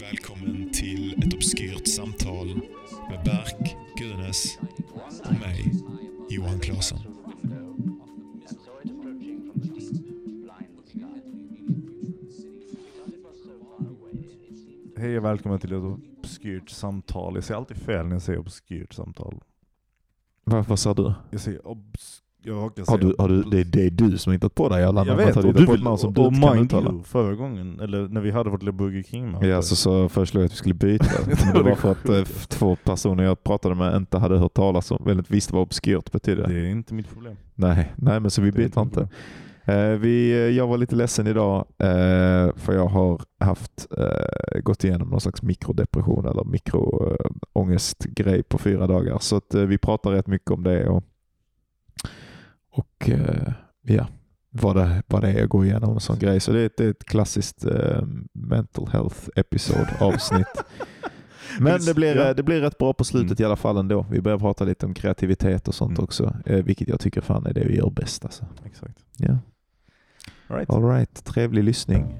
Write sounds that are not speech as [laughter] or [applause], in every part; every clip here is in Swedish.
Välkommen till ett obskyrt samtal med Berk Gunes och mig, Johan Claesson. Hej och välkommen till ett obskyrt samtal. Jag säger alltid fel när jag säger obskyrt samtal. Vad, sa du? Jag säger obs... Jag råkar Har du, har du det, det är du som har hittat på det Jag vet, och, hittat på du, ett namn som och, du och kan uttala. you, förra gången, eller när vi hade vårt lilla Burger King-möte. Ja, så, så föreslog jag att vi skulle byta. [laughs] Men det var för att eh, två personer jag pratade med inte hade hört talas om, eller inte visste vad obskyrt betydde. Det är inte mitt problem. Nej, nej, men så vi byter inte. Eh, vi, eh, jag var lite ledsen idag eh, för jag har haft eh, gått igenom någon slags mikrodepression eller mikroångestgrej på fyra dagar. Så eh, vi pratar rätt mycket om det och, och eh, ja, vad det, vad det är att gå igenom en sån grej. Så det är ett, det är ett klassiskt eh, mental health episode avsnitt. [laughs] Men det blir, det blir rätt bra på slutet Mm. i alla fall ändå. Vi börjar prata lite om kreativitet och sånt Mm. också. Eh, vilket jag tycker fan är det vi gör bäst alltså. Exakt. Ja. All right. All right, trevlig lyssning.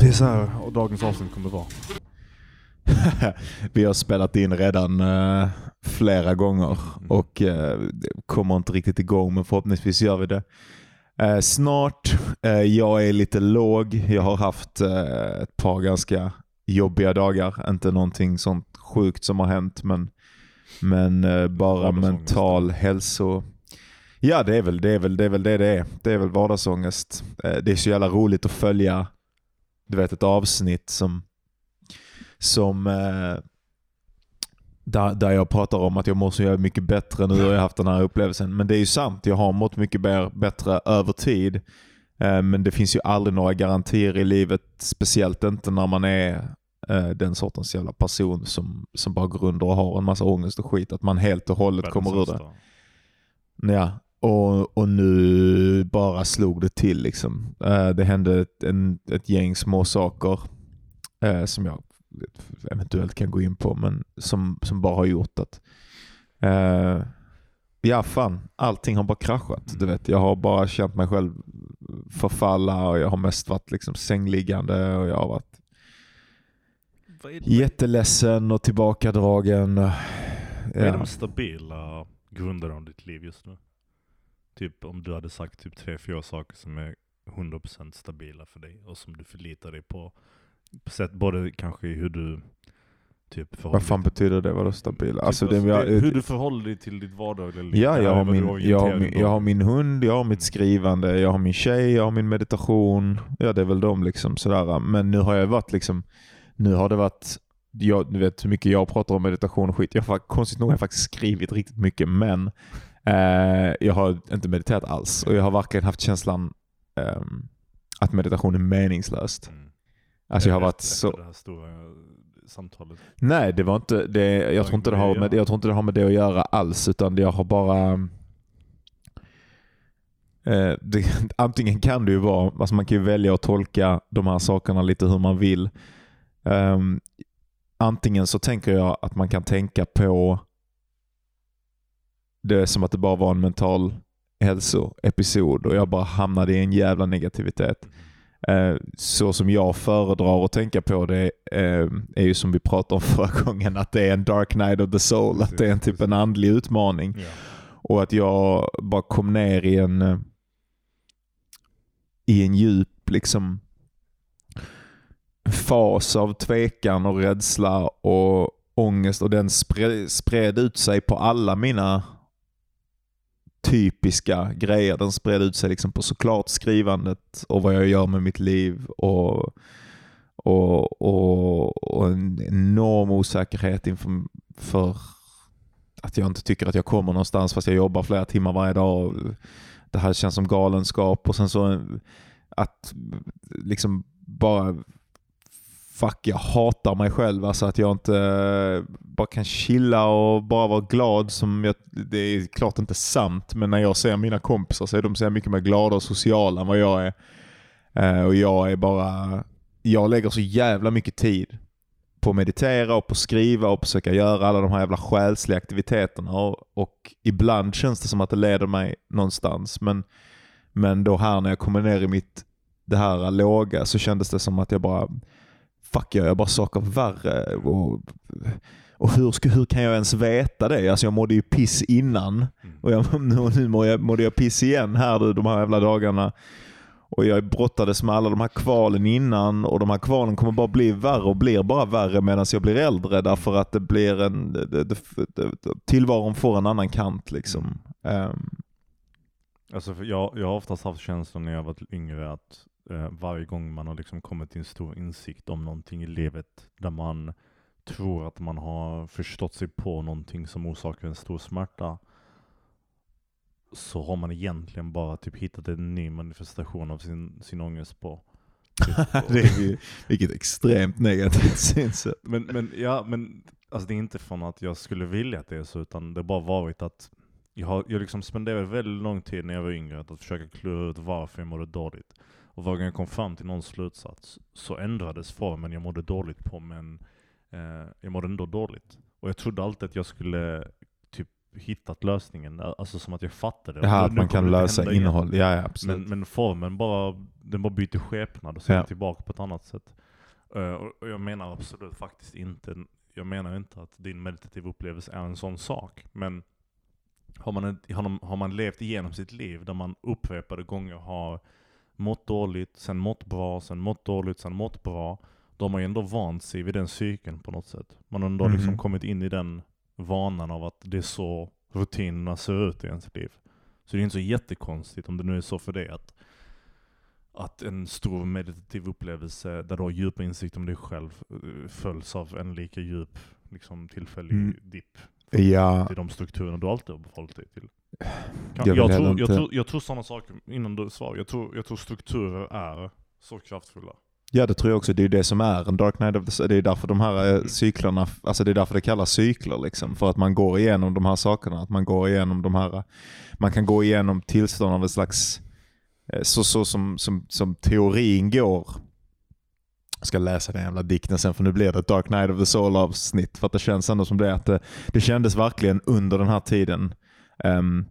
Det är så här och dagens avsnitt kommer vara. [laughs] vi har spelat in redan eh, flera gånger Mm. och det kommer inte riktigt igång men förhoppningsvis gör vi det. Eh, snart. Jag är lite låg. Jag har haft ett par ganska jobbiga dagar. Inte någonting sånt sjukt som har hänt men, men eh, bara mental hälso... Ja det är väl det är väl det är väl det, det är. Det är väl vardagsångest. Eh, det är så jävla roligt att följa du vet ett avsnitt som som eh, där, där jag pratar om att jag mår så mycket bättre nu har jag haft den här upplevelsen. Men det är ju sant, jag har mått mycket bättre över tid. Eh, men det finns ju aldrig några garantier i livet, speciellt inte när man är den sortens jävla person som, som bara går under och har en massa ångest och skit. Att man helt och hållet Världens kommer ur det. Ja, och, och nu bara slog det till liksom. Eh, det hände ett, en, ett gäng små saker eh, som jag eventuellt kan gå in på, men som, som bara har gjort att eh, Ja fan, allting har bara kraschat. Du vet, jag har bara känt mig själv förfalla och jag har mest varit liksom sängliggande och jag har varit jätteledsen och tillbakadragen. vad är de stabila grunderna av ditt liv just nu? Typ om du hade sagt typ tre, fyra saker som är 100% stabila för dig och som du förlitar dig på. på sätt, både kanske i hur du typ Vad fan betyder det? Vadå stabila? Typ Alltså, alltså, jag, hur du förhåller dig till ditt vardagliga liv. Ja, jag har, min, jag, har min, jag har om. min hund, jag har mitt skrivande, jag har min tjej, jag har min meditation. Ja, det är väl de liksom sådär. Men nu har jag varit liksom, nu har det varit, jag, du vet hur mycket jag pratar om meditation och skit. Jag har, konstigt nog har jag faktiskt skrivit riktigt mycket, men eh, jag har inte mediterat alls. Och jag har verkligen haft känslan ehm, att meditation är meningslöst. Mm. Alltså jag har varit så... det här stora samtalet. Nej, det var inte det. Jag tror inte det, har med, jag tror inte det har med det att göra alls, utan jag har bara... Eh, det, [laughs] antingen kan det ju vara, alltså man kan ju välja att tolka de här sakerna lite hur man vill. Ehm, antingen så tänker jag att man kan tänka på det som att det bara var en mental hälsoepisod och jag bara hamnade i en jävla negativitet. Eh, så som jag föredrar att tänka på det eh, är ju som vi pratade om [laughs] förra gången, att det är en dark night of the soul. Att det är en typ en andlig utmaning. Ja. Och att jag bara kom ner i en i en djup liksom fas av tvekan och rädsla och ångest och den spred, spred ut sig på alla mina typiska grejer. Den spred ut sig liksom på såklart skrivandet och vad jag gör med mitt liv och, och, och, och en enorm osäkerhet inför för att jag inte tycker att jag kommer någonstans fast jag jobbar flera timmar varje dag. Det här känns som galenskap och sen så att liksom bara fuck jag hatar mig själv. Alltså att jag inte eh, bara kan chilla och bara vara glad. Som jag, det är klart inte sant men när jag ser mina kompisar så är de så mycket mer glada och sociala än vad jag är. Eh, och jag är bara jag lägger så jävla mycket tid på att meditera och på att skriva och försöka göra alla de här jävla själsliga aktiviteterna. Och, och ibland känns det som att det leder mig någonstans. Men, men då här när jag kommer ner i mitt det här låga så kändes det som att jag bara Fuck jag gör bara saker värre. Och, och hur, ska, hur kan jag ens veta det? Alltså jag mådde ju piss innan Mm. och jag, [laughs] nu mådde jag, mådde jag piss igen här nu de här jävla dagarna. Och jag brottades med alla de här kvalen innan och de här kvalen kommer bara bli värre och blir bara värre medan jag blir äldre därför att det blir en, det, det, det, tillvaron får en annan kant liksom. Ehm, Alltså jag, jag har oftast haft känslan när jag var yngre att eh, varje gång man har liksom kommit till en stor insikt om någonting i livet där man tror att man har förstått sig på någonting som orsakar en stor smärta så har man egentligen bara typ hittat en ny manifestation av sin, sin ångest på. Typ, [laughs] det är ju, vilket extremt negativt [laughs] synsätt. men, men, ja, men alltså det är inte från att jag skulle vilja att det är så, utan det har bara varit att jag har jag liksom spenderat väldigt lång tid när jag var yngre att försöka klura ut varför jag mådde dåligt. Och varje gång jag kom fram till någon slutsats så ändrades formen jag mådde dåligt på, men eh, jag mådde ändå dåligt. Och jag trodde alltid att jag skulle typ hittat lösningen, alltså som att jag fattade. Nu- att man kan lösa innehåll. Ja, ja absolut. Men, men formen bara, den bara byter skepnad och så är Ja. tillbaka på ett annat sätt. Eh, och, jag menar absolut faktiskt inte, jag menar inte att din meditativa upplevelse är en sån sak. Men har man, har man levt igenom sitt liv där man upprepade gånger har mått dåligt, sen mått bra, sen mått dåligt, sen mått bra. Då har man ju ändå vant sig vid den cykeln på något sätt. Man har ändå liksom Mhm. kommit in i den vanan av att det är så rutinerna ser ut i ens liv. Så det är inte så jättekonstigt om det nu är så för dig att, att en stor meditativ upplevelse där du har djupa insikter om dig själv eh, följs av en lika djup liksom, tillfällig Mm. dipp ja, till de strukturerna du alltid har förhållit dig till. Jag Jag, jag, tror, jag, tror, jag tror sådana saker, innan du svarar, jag tror, jag tror strukturer är så kraftfulla. ja, det tror jag också. Det är det som är en Dark Knight of the Det är därför de här Mm. eh, cyklerna, alltså det är därför det kallas cykler. Liksom, för att man går igenom de här sakerna. Att man går igenom de här, man kan gå igenom tillstånd av en slags, eh, så, så som, som, som teorin går. Jag ska läsa den jävla dikten sen för nu blir det ett Dark Knight of the Soul avsnitt. För att det känns ändå som det att det, det kändes verkligen under den här tiden ehm,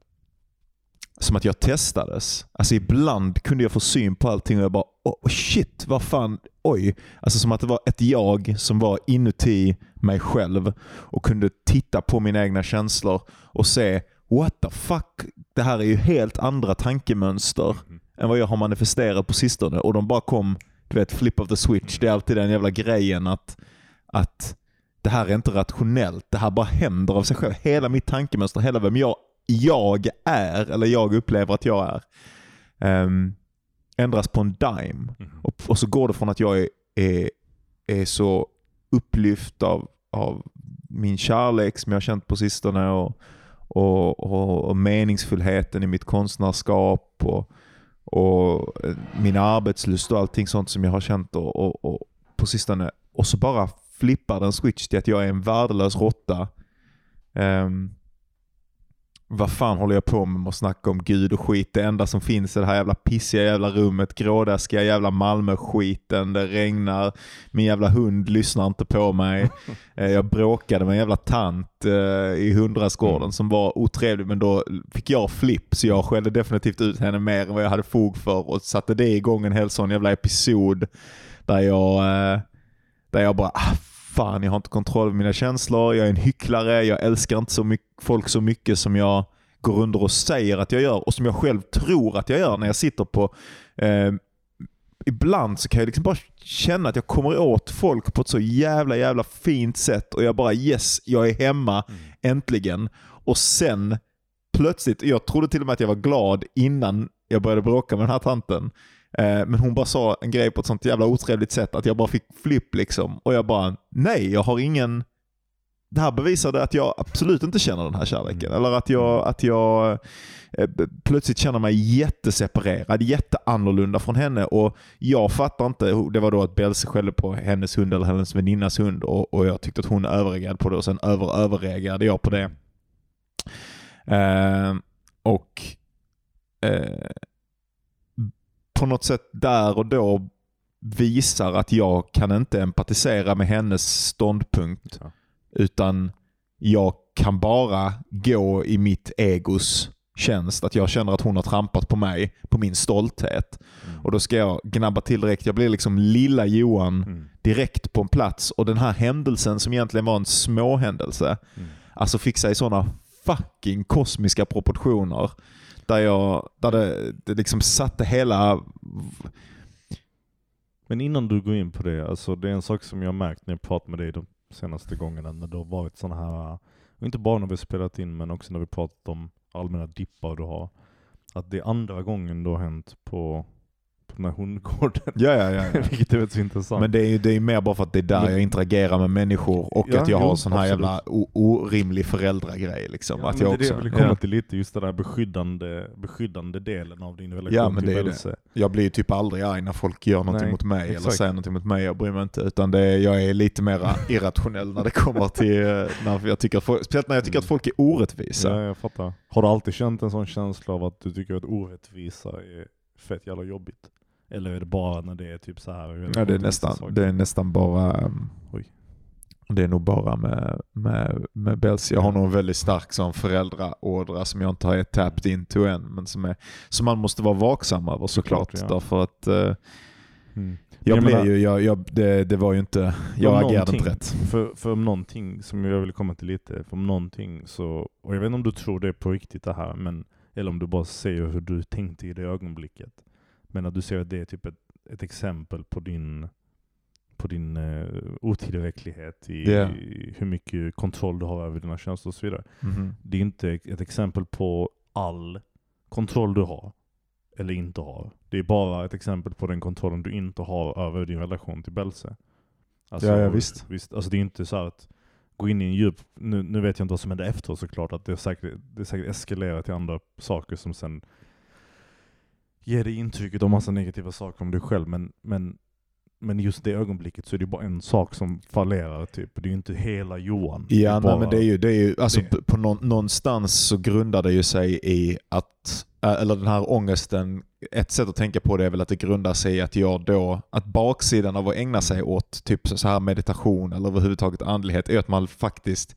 som att jag testades. Alltså ibland kunde jag få syn på allting och jag bara oh, shit, vad fan, oj. Alltså som att det var ett jag som var inuti mig själv och kunde titta på mina egna känslor och se what the fuck, det här är ju helt andra tankemönster än vad jag har manifesterat på sistone. Och de bara kom, du vet, flip of the switch. Det är alltid den jävla grejen att, att det här är inte rationellt. Det här bara händer av sig själv. Hela mitt tankemönster, hela vem jag, jag är, eller jag upplever att jag är, ehm, ändras på en dime. Mhm. Och, och så går det från att jag är, är, är så upplyft av, av min kärlek som jag har känt på sistone och, och, och, och meningsfullheten i mitt konstnärskap och, och eh, min arbetslust och allting sånt som jag har känt och, och, och på sistone. Och så bara flippar den switch till att jag är en värdelös råtta. Um, vad fan håller jag på med att snacka om Gud och skit? Det enda som finns är det här jävla pissiga jävla rummet, grådaskiga jävla Malmö-skiten. Det regnar, min jävla hund lyssnar inte på mig. [laughs] Eh, Jag bråkade med en jävla tant eh, i Hundrasgården Mm. som var otrevlig men då fick jag flipp så jag skällde definitivt ut henne mer än vad jag hade fog för och satte det igång en hel sån jävla episod där jag, eh, där jag bara ah, fan jag har inte kontroll över mina känslor, jag är en hycklare, jag älskar inte så mycket, folk så mycket som jag går under och säger att jag gör och som jag själv tror att jag gör när jag sitter på eh, Ibland så kan jag liksom bara känna att jag kommer åt folk på ett så jävla jävla fint sätt och jag bara yes, jag är hemma äntligen. Och sen plötsligt, jag trodde till och med att jag var glad innan jag började bråka med den här tanten. Eh, Men hon bara sa en grej på ett sånt jävla otrevligt sätt att jag bara fick flipp liksom. Och jag bara, nej jag har ingen... Det här bevisade att jag absolut inte känner den här kärleken. Eller att jag, att jag eh, plötsligt känner mig jätteseparerad, jätteannorlunda från henne. Och jag fattar inte, det var då att Belse skällde på hennes hund eller hennes väninnas hund och, och jag tyckte att hon överreagerade på det och sen över, överreagerade jag på det. Eh, och eh, på något sätt där och då visar att jag kan inte empatisera med hennes ståndpunkt. Ja. Utan jag kan bara gå i mitt egos tjänst. Att jag känner att hon har trampat på mig, på min stolthet. Mm. Och då ska jag gnabba till direkt. Jag blir liksom lilla Johan Mm. direkt på en plats. Och den här händelsen som egentligen var en småhändelse, Mm. alltså fick sig sådana fucking kosmiska proportioner. Där, jag, där det, det liksom satte hela... Men innan du går in på det, alltså det är en sak som jag märkt när jag pratat med dig de senaste gångerna när det har varit sådana här, och inte bara när vi har spelat in men också när vi pratat om allmänna dippar du har. Att det är andra gången det har hänt på, här hundgården. Ja, ja, ja. [laughs] Vilket är rätt så intressant. Men det är ju det är mer bara för att det är där Men- jag interagerar med människor och Ja, att jag jo, har sån här absolut. jävla orimlig föräldragrej. Liksom. Ja, att jag det är det också, jag ville komma ja. till lite, just den där beskyddande, beskyddande delen av din relation Ja, men till det är det. Jag blir ju typ aldrig arg när folk gör någonting Nej, mot mig eller exakt. säger någonting mot mig. Jag bryr mig inte. Utan det jag är lite mer [laughs] irrationell när det kommer till... eh, När jag tycker att folk, speciellt när jag tycker att folk är orättvisa. Ja, jag fattar. Har du alltid känt en sån känsla av att du tycker att orättvisa är fett jävla jobbigt? Eller är det bara när det är typ så här? Ja, det, är nästan, det är nästan bara... um. Det är nog bara med, med, med Bells. Jag har nog en väldigt stark sån föräldraådra som jag inte har tapped into än. Men som, är, som man måste vara vaksam över såklart. Ja. Därför att eh, Mm. jag, Jag blev ju, jag, jag, det, det var ju inte, jag agerade inte rätt. För, för om någonting, som jag vill komma till lite, för om någonting så, och jag vet inte om du tror det är på riktigt det här, men, eller om du bara säger hur du tänkte i det ögonblicket. Men att du ser att det är typ ett, ett exempel på din, på din uh, otillräcklighet i, Ja. i hur mycket kontroll du har över dina känslor och så vidare. Mhm. Det är inte ett exempel på all kontroll du har, eller inte har. Det är bara ett exempel på den kontrollen du inte har över din relation till Belse. Alltså, Ja, ja, visst. visst. Alltså det är inte så att gå in i en djup, nu, nu vet jag inte vad som hände efteråt såklart, att det är säkert, det säkert eskalerat till andra saker som sen ger dig intrycket av massa negativa saker om dig själv, men, men, men just det ögonblicket så är det bara en sak som fallerar typ. Det är ju inte hela Johan. Ja, nej, men det är ju, det är ju alltså det. på nå- någonstans så grundar det ju sig i att, eller den här ångesten, ett sätt att tänka på det är väl att det grundar sig i att jag då, att baksidan av att ägna sig åt typ så här meditation eller överhuvudtaget andlighet är att man faktiskt,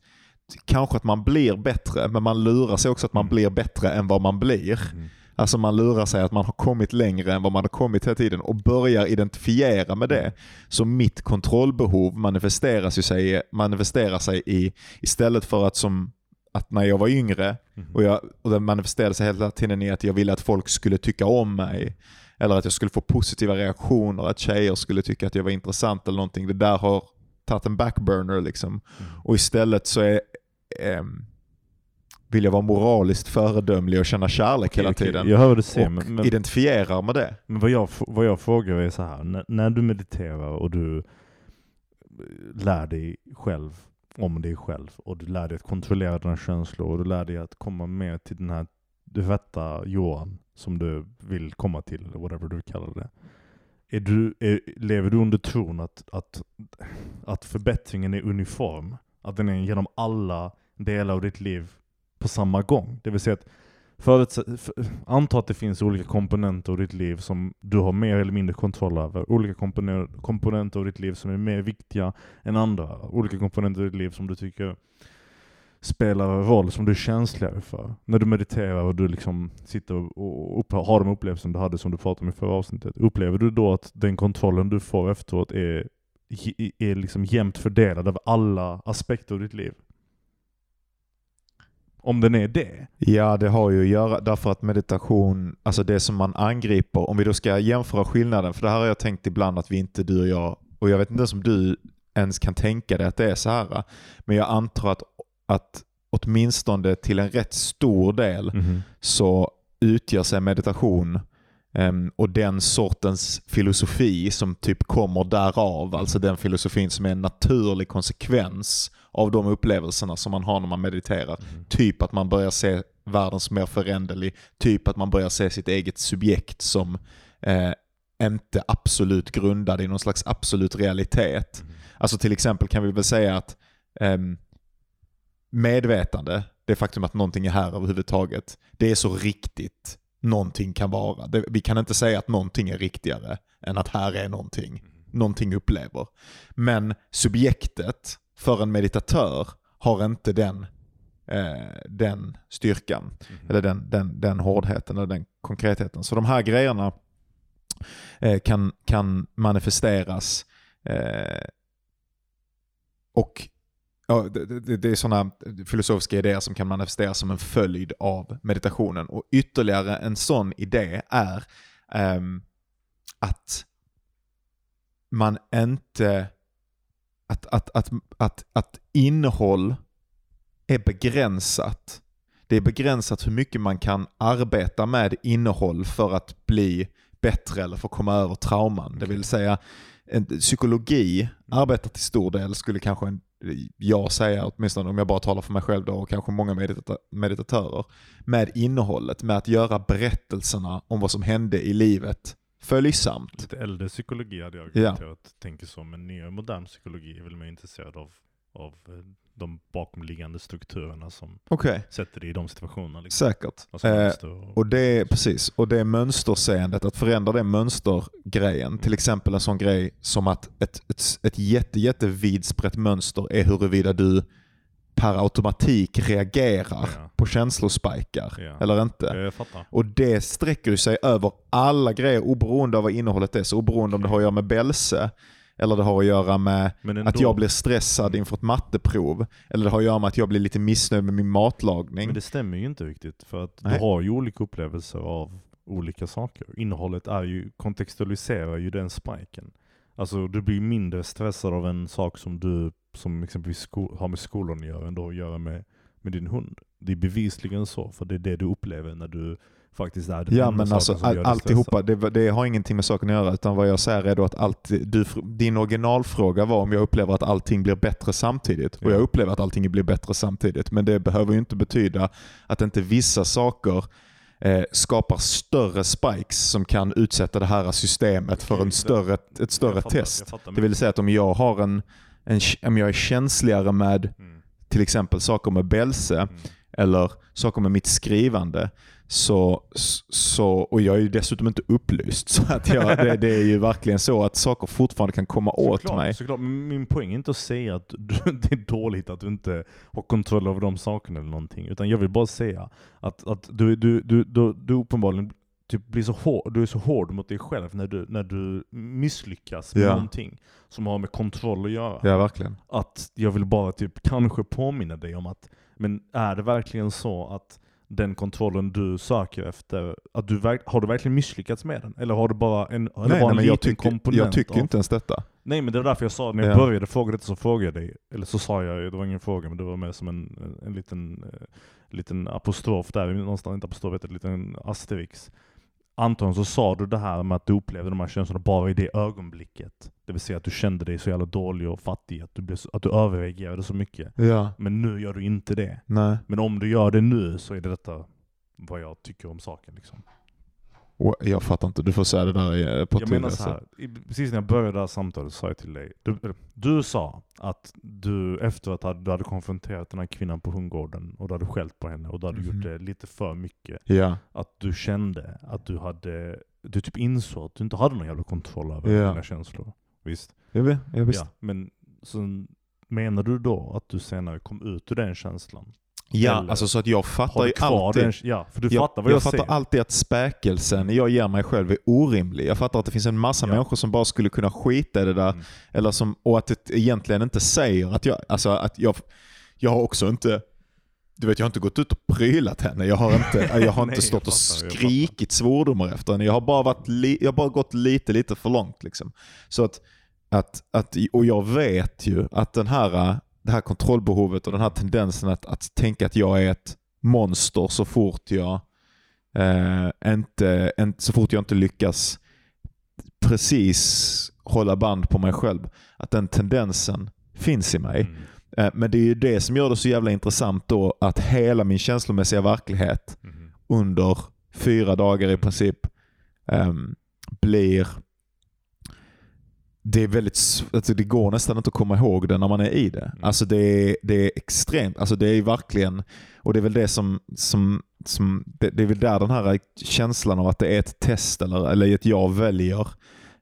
kanske att man blir bättre, men man lurar sig också att man Mm. blir bättre än vad man blir. Mm. Alltså man lurar sig att man har kommit längre än vad man har kommit hela tiden och börjar identifiera med det. Så mitt kontrollbehov manifesteras ju sig, manifesterar sig i, istället för att som att när jag var yngre och, jag, och det manifesterade sig hela tiden i att jag ville att folk skulle tycka om mig. Eller att jag skulle få positiva reaktioner, att tjejer skulle tycka att jag var intressant eller någonting. Det där har tagit en backburner liksom. Mm. Och istället så är, ehm, vill jag vara moraliskt föredömlig och känna kärlek hela Okej, okej. tiden. Jag hör vad du säger, och men, men, identifierar med det. men vad, jag, vad jag frågar är så här. När, när du mediterar och du lär dig själv om dig själv och du lär dig att kontrollera dina känslor och du lär dig att komma mer till den här du rätta Johan som du vill komma till, eller whatever du kallar det. Är du, är, lever du under tron att, att, att förbättringen är uniform? Att den är genom alla delar av ditt liv på samma gång? Det vill säga att Förutsätt, för, anta att det finns olika komponenter i ditt liv som du har mer eller mindre kontroll över. Olika komponenter, i ditt liv som är mer viktiga än andra. Olika komponenter i ditt liv som du tycker spelar roll, som du är känsligare för. När du mediterar och du liksom sitter och, och upp, har de upplevelser du hade som du pratade om i förra avsnittet. Upplever du då att den kontrollen du får efteråt är, är liksom jämnt fördelad över alla aspekter av ditt liv? Om den är det? Ja, det har ju att göra därför att meditation, alltså det som man angriper, om vi då ska jämföra skillnaden, för det här har jag tänkt ibland att vi inte, du och jag, och jag vet inte ens om du ens kan tänka dig att det är så här, men jag antar att, att åtminstone till en rätt stor del så utgör sig meditation och den sortens filosofi som typ kommer därav, alltså den filosofin som är en naturlig konsekvens av de upplevelserna som man har när man mediterar. Typ att man börjar se världen som mer föränderlig, typ att man börjar se sitt eget subjekt som eh, inte absolut grundad i någon slags absolut realitet. Alltså till exempel kan vi väl säga att ehm, medvetande, det faktum att någonting är här överhuvudtaget, det är så riktigt någonting kan vara. Det, vi kan inte säga att någonting är riktigare än att här är någonting. Någonting upplever. Men subjektet för en meditatör har inte den, eh, den styrkan. Mhm. Eller den, den, den hårdheten eller den konkretheten. Så de här grejerna eh, kan, kan manifesteras eh, och ja, det, det, det är sådana filosofiska idéer som kan manifesteras som en följd av meditationen. Och ytterligare en sån idé är ehm, att man inte... Att, att, att, att, att innehåll är begränsat. Det är begränsat hur mycket man kan arbeta med innehåll för att bli bättre eller för att komma över trauman. Det vill säga, en, psykologi arbetar till stor del, skulle kanske en, jag säga, åtminstone om jag bara talar för mig själv då, och kanske många medita meditatörer, med innehållet, med att göra berättelserna om vad som hände i livet följsamt. Lite äldre psykologi hade jag argumenterat, tänker så, men nyare modern psykologi är väl mer intresserad av, av eh, de bakomliggande strukturerna som Okej, sätter dig i de situationerna. Liksom. säkert. Eh, och, Och det är precis, och det mönsterseendet, att förändra det mönstergrejen. Till exempel en sån grej som att ett, ett, ett jätte, jätte vidsprätt mönster är huruvida du per automatik reagerar Ja. på känslospikar Ja. eller inte. Och det sträcker sig över alla grejer oberoende av vad innehållet är. Så oberoende om det har att göra med bälse, eller det har att göra med att jag blir stressad inför ett matteprov, eller det har att göra med att jag blir lite missnöjd med min matlagning. men det stämmer ju inte riktigt, för att Nej. du har ju olika upplevelser av olika saker. Innehållet är ju, kontextualiserar ju den spiken. Alltså du blir mindre stressad av en sak som du, som exempelvis har med skolan att göra, än då att göra med, med din hund. Det är bevisligen så, för det är det du upplever när du faktiskt är Ja men alltså all, alltihopa, det, det har ingenting med saken att göra. Utan vad jag säger är då att allt, du, din originalfråga var om jag upplever att allting blir bättre samtidigt. Och Ja. jag upplever att allting blir bättre samtidigt. Men det behöver ju inte betyda att inte vissa saker eh, skapar större spikes som kan utsätta det här systemet för en större, ett större fattar- test. Det vill säga att om jag har en, en om jag är känsligare med Mm, till exempel saker med bälse, mm. eller saker med mitt skrivande. Så, så, och jag är ju dessutom inte upplyst. [laughs] Så att jag, det, det är ju verkligen så att saker fortfarande kan komma åt Såklart, mig. Såklart. Min poäng är inte att säga att du, [laughs] det är dåligt att du inte har kontroll över de sakerna eller någonting. Utan jag vill bara säga att, att du, du, du, du, du uppenbarligen typ blir så hård, du är så hård mot dig själv när du, när du misslyckas med Ja. någonting som har med kontroll att göra. Ja, verkligen. Att jag vill bara typ kanske påminna dig om att, men är det verkligen så att den kontrollen du söker efter, att du, har du verkligen misslyckats med den? Eller har du bara en, eller Nej, bara nej, en liten tycker, komponent jag tycker av inte ens detta. Nej men det var därför jag sa, när jag Ja. började fråga detta så frågade jag dig, eller så sa jag, det var ingen fråga men det var mer som en, en liten, eh, liten apostrof där, någonstans, inte apostrof, en liten asterix. Antagligen så sa du det här med att du upplevde de här känslorna bara i det ögonblicket. Det vill säga att du kände dig så jävla dålig och fattig, att du, blev att du överreagerade så mycket. Ja, Men nu gör du inte det. nej. Men om du gör det nu så är det detta vad jag tycker om saken. Liksom. Och Jag fattar inte, du får säga det där eh, på ett Jag menar så här, precis när jag började det här samtalet sa jag till dig, du, du sa att du efter att du hade konfronterat den här kvinnan på hundgården och du hade skällt på henne och du hade Mhm. gjort det lite för mycket, Ja, att du kände att du hade, du typ insåg att du inte hade någon jävla kontroll över Ja. dina känslor. Visst? jag vet, jag visst. Ja, men så menar du då att du senare kom ut ur den känslan? Ja, Eller alltså så att jag fattar ju alltid. den? Ja, för du jag, fattar vad jag, jag fattar alltid att späkelsen jag ger mig själv är orimlig. Jag fattar att det finns en massa Ja. människor som bara skulle kunna skita i det där. Mm. Eller som, och att det egentligen inte säger att jag, alltså att jag, jag har också inte, du vet jag har inte gått ut och prylat henne. Jag har inte, [laughs] jag har Nej, inte stått jag och fattar, skrikit svordomar efter henne. Jag har bara, varit li, jag har bara gått lite, lite för långt. Liksom. Så att, att, att, och jag vet ju att den här, det här kontrollbehovet och den här tendensen att, att tänka att jag är ett monster så fort jag eh, inte, inte, så fort jag inte lyckas precis hålla band på mig själv. Att den tendensen finns i mig. Mm. Eh, Men det är ju det som gör det så jävla intressant då att hela min känslomässiga verklighet Mhm. under fyra dagar i princip ehm, blir det är väldigt, alltså det går nästan inte att komma ihåg det när man är i det. Alltså det är, det är extremt, alltså det är verkligen, och det är väl det som, som, som det, det är väl där den här känslan av att det är ett test eller, eller ett jag väljer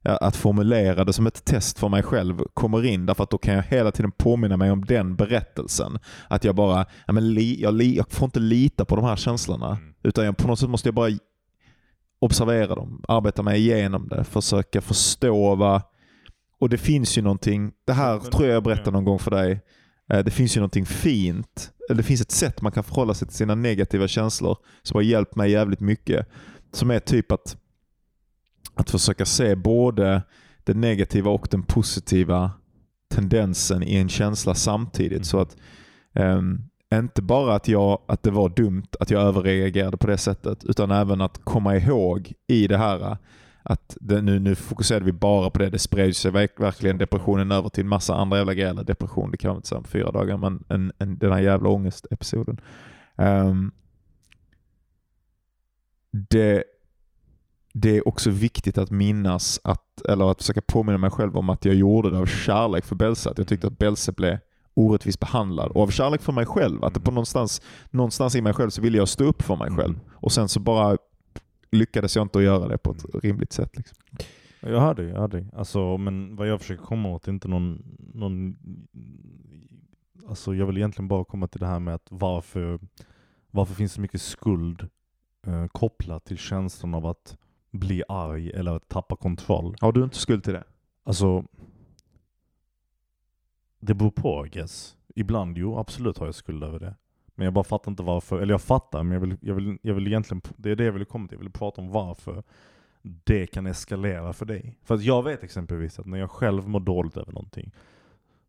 att formulera det som ett test för mig själv kommer in därför att då kan jag hela tiden påminna mig om den berättelsen. Att jag bara, ja, men li, jag, li, jag får inte lita på de här känslorna Mm. utan jag, på något sätt måste jag bara observera dem, arbeta mig igenom det, försöka förstå vad... Och det finns ju någonting, det här tror jag jag berättade någon gång för dig. Eh, Det finns ju någonting fint, eller det finns ett sätt man kan förhålla sig till sina negativa känslor som har hjälpt mig jävligt mycket. Som är typ att, att försöka se både den negativa och den positiva tendensen i en känsla samtidigt. Så Mhm. att ehm, inte bara att, jag, att det var dumt att jag överreagerade på det sättet, utan även att komma ihåg i det här att det, nu, nu fokuserade vi bara på det. Det spred sig verk, verkligen depressionen över till en massa andra jävla grejer. Depression, det kan man inte säga om fyra dagar, men en, en, den här jävla ångestepisoden. Um, det, det är också viktigt att minnas, att, eller att försöka påminna mig själv om att jag gjorde det av kärlek för Belse. Att jag tyckte att Belse blev orättvist behandlad. Och av kärlek för mig själv. Att det på någonstans, någonstans i mig själv så ville jag stå upp för mig själv. Och sen så bara lyckades jag inte att göra det på ett rimligt sätt. Liksom. Jag dig, jag dig. Alltså, men vad jag försöker komma åt är inte någon, någon... Alltså jag vill egentligen bara komma till det här med att varför, varför finns så mycket skuld eh, kopplat till känslan av att bli arg eller att tappa kontroll. Har du inte skuld till det? Alltså, det beror på I guess. Ibland jo, absolut har jag skuld över det. Men jag bara fattar inte varför, eller jag fattar, men jag vill, jag vill, jag vill egentligen, det är det jag vill komma till, jag vill prata om varför det kan eskalera för dig. För att jag vet exempelvis att när jag själv mår dåligt över någonting,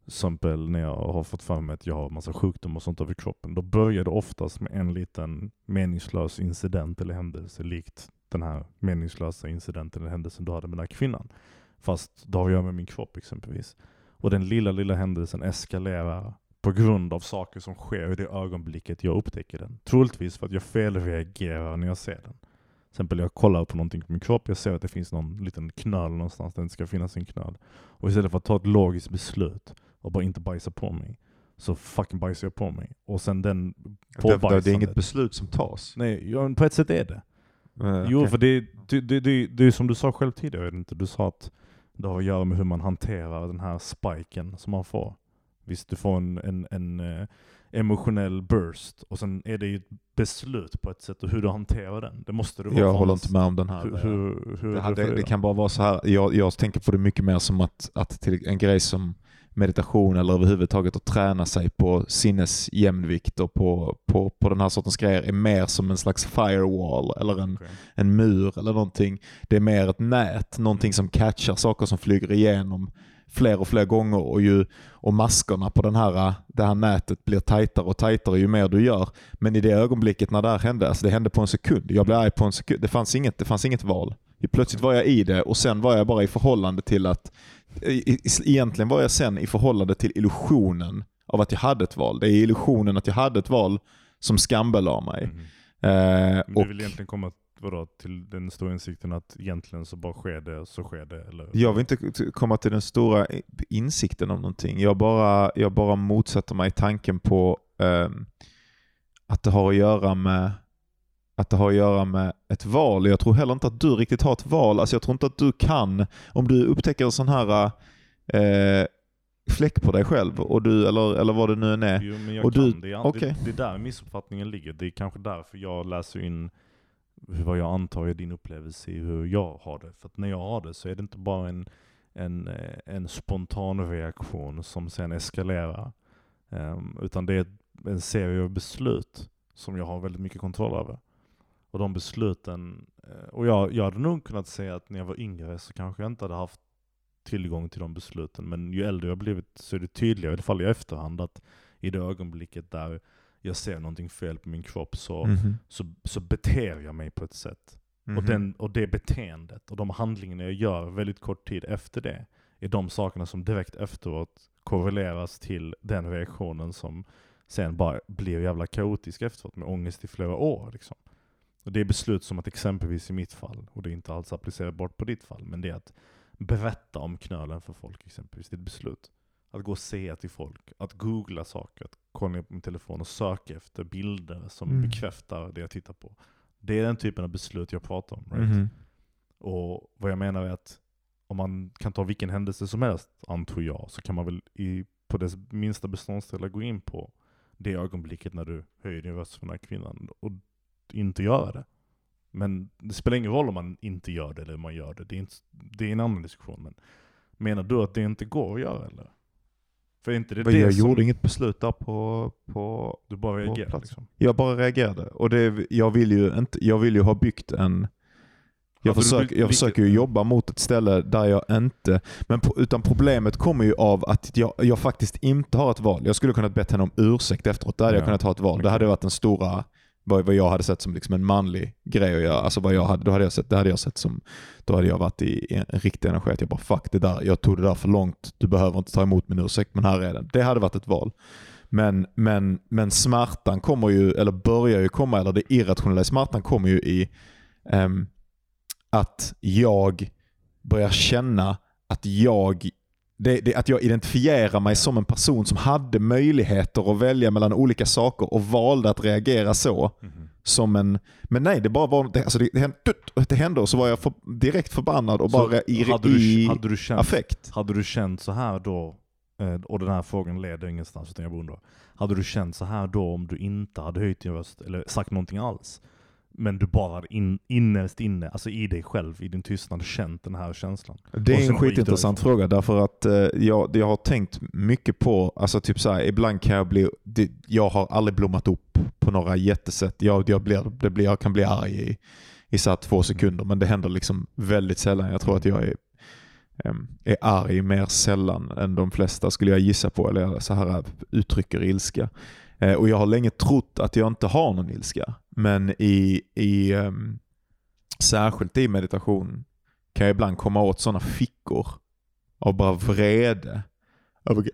till exempel när jag har fått för mig att jag har massa sjukdom och sånt över kroppen, då börjar det oftast med en liten meningslös incident eller händelse, likt den här meningslösa incidenten eller händelsen du hade med den här kvinnan. Fast det har att göra med min kropp exempelvis. Och den lilla, lilla händelsen eskalerar på grund av saker som sker i det ögonblicket jag upptäcker den. Troligtvis för att jag felreagerar när jag ser den. Till exempel jag kollar på någonting på min kropp, jag ser att det finns någon liten knöl någonstans där det inte ska finnas en knöl. Och istället för att ta ett logiskt beslut och bara inte bajsa på mig, så fucking bajsar jag på mig. Och sen den Det, det, det är påbajsandet- inget beslut som tas. Nej, på ett sätt är det. Eh, Jo, okej. för det, det, det, det, det är som du sa själv tidigare, inte, du sa att det har att göra med hur man hanterar den här spiken som man får. Visst, du får en, en, en eh, emotionell burst och sen är det ju ett beslut på ett sätt och hur du hanterar den. Det måste du vara. Jag håller inte med om den här. Hur, hur, hur det, är här, det det, kan bara vara så här. Jag, jag tänker på det mycket mer som att, att till en grej som meditation eller överhuvudtaget att träna sig på sinnesjämvikt och på, på, på den här sortens grejer är mer som en slags firewall eller en, Okej. en mur eller någonting. Det är mer ett nät, någonting som catchar saker som flyger igenom fler och fler gånger och, ju, och maskorna på den här, det här nätet blir tajtare och tajtare ju mer du gör. Men i det ögonblicket när det här hände, alltså det hände på en sekund. Jag blev arg på en sekund. Det fanns inget, det fanns inget val. Plötsligt var jag i det och sen var jag bara i förhållande till att egentligen var jag sen i förhållande till illusionen av att jag hade ett val. Det är illusionen att jag hade ett val som skambelade mig. Mhm. Eh, och du vill egentligen komma vadå, till den stora insikten att egentligen så bara sker det, så sker det? Eller? Jag vill inte komma till den stora insikten om någonting. Jag bara, jag bara motsätter mig tanken på ehm, att det har att göra med att det har att göra med ett val. Jag tror heller inte att du riktigt har ett val. Alltså jag tror inte att du kan, om du upptäcker en sån här eh, fläck på dig själv, och du, eller, eller vad det nu än är. Jo, men jag Och kan. du- det, okej. det, det är där missuppfattningen ligger. Det är kanske därför jag läser in vad jag antar är din upplevelse i hur jag har det. För att när jag har det så är det inte bara en, en, eh, en spontan reaktion som sen eskalerar. Um, utan det är en serie av beslut som jag har väldigt mycket kontroll över. Och de besluten, eh, och jag, jag hade nog kunnat säga att när jag var yngre så kanske jag inte hade haft tillgång till de besluten. Men ju äldre jag blivit så är det tydligare, i alla fall i efterhand, att i det ögonblicket där jag ser någonting fel på min kropp så, Mhm. så, så beter jag mig på ett sätt. Och, Mhm. den, och det beteendet och de handlingarna jag gör väldigt kort tid efter det är de sakerna som direkt efteråt korreleras till den reaktionen som sen bara blir jävla kaotisk efteråt med ångest i flera år. Liksom. Och det är beslut som att exempelvis i mitt fall, och det är inte alls applicerbart på ditt fall, men det är att berätta om knölen för folk exempelvis. Det är ett beslut. Att gå och säga till folk, att googla saker, att kolla på min telefon och söka efter bilder som Mm. bekräftar det jag tittar på. Det är den typen av beslut jag pratar om. Right? Mhm. Och vad jag menar är att om man kan ta vilken händelse som helst, antar jag, så kan man väl i, på dess minsta beståndsdelar gå in på det ögonblicket när du höjer din röst för den här kvinnan och inte göra det. Men det spelar ingen roll om man inte gör det eller om man gör det. Det är, inte, det är en annan diskussion. Men menar du att det inte går att göra eller? För inte det Men det jag som gjorde inget beslut där på, på du bara plats. liksom? Jag bara reagerade. Och det, jag, vill ju inte, jag vill ju ha byggt en... Jag, Hade du jag försöker ju jobba mot ett ställe där jag inte... Men utan problemet kommer ju av att jag, jag faktiskt inte har ett val. Jag skulle kunnat bett henne om ursäkt efteråt. Där hade jag Ja, kunnat ha ett val. Det hade varit den stora... Vad, vad jag hade sett som liksom en manlig grej att göra. Alltså vad jag hade, då hade jag sett, det hade jag sett som... Då hade jag varit i en, en riktig energi. Att jag bara fuck det där. Jag tog det där för långt. Du behöver inte ta emot min ursäkt men här är den. Det hade varit ett val. Men, men, men smärtan kommer ju, eller börjar ju komma, eller det irrationella i smärtan kommer ju i um, att jag börjar känna att jag det, det, att jag identifierar mig som en person som hade möjligheter att välja mellan olika saker och valde att reagera så. Mhm. Som en, men nej, det bara var, det, alltså det, det, hände, det hände och så var jag för, direkt förbannad och Så bara i, hade, du, i hade, du känt, affekt. hade du känt så här då, eh, och den här frågan leder ingenstans utan jag bara undrar. Hade du känt så här då om du inte hade höjt din röst eller sagt någonting alls? Men du bara in, innerst inne, alltså i dig själv, i din tystnad, känt den här känslan. Det är en skitintressant fråga därför att eh, jag, jag har tänkt mycket på, alltså typ så här, ibland kan jag bli, det, jag har aldrig blommat upp på några jättesätt. Jag, jag, blir, det blir, jag kan bli arg i, i så två sekunder men det händer liksom väldigt sällan. Jag tror att jag är, är arg mer sällan än de flesta skulle jag gissa på, eller så här uttrycker ilska. Eh, och jag har länge trott att jag inte har någon ilska. Men i, i em, särskilt i meditation kan jag ibland komma åt sådana fickor av bara vrede över,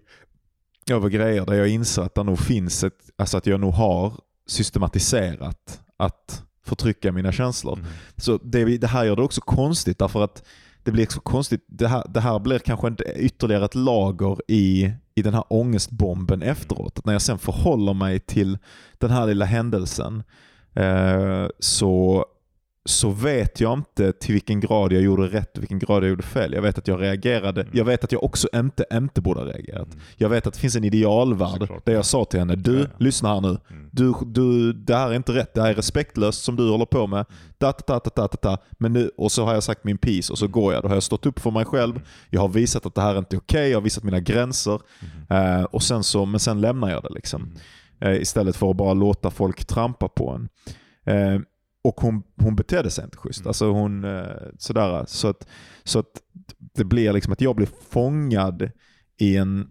över grejer där jag inser att det nog finns ett, alltså att jag nog har systematiserat att förtrycka mina känslor. Mhm. Så det, det här gör det också konstigt därför att det blir så konstigt. Det här, det här blir kanske inte ytterligare ett lager i, i den här ångestbomben efteråt. Att när jag sen förhåller mig till den här lilla händelsen så, så vet jag inte till vilken grad jag gjorde rätt och vilken grad jag gjorde fel. Jag vet att jag reagerade. Mm. Jag vet att jag också inte, inte borde ha reagerat. Mm. Jag vet att det finns en idealvärld Såklart. där jag sa till henne, du, lyssna här nu. Mm. Du, du, det här är inte rätt, det här är respektlöst som du håller på med. Da, da, da, da, da, da. Men nu, och så har jag sagt min piece och så går jag. Då har jag stått upp för mig själv. Jag har visat att det här inte är okej, jag har visat mina gränser. Eh, och sen så, men sen lämnar jag det liksom. Eh, istället för att bara låta folk trampa på en. Eh, och hon, hon betedde sig inte schysst. Mm. Alltså hon, eh, sådär. Så att, så att det blir liksom att jag blir fångad i en,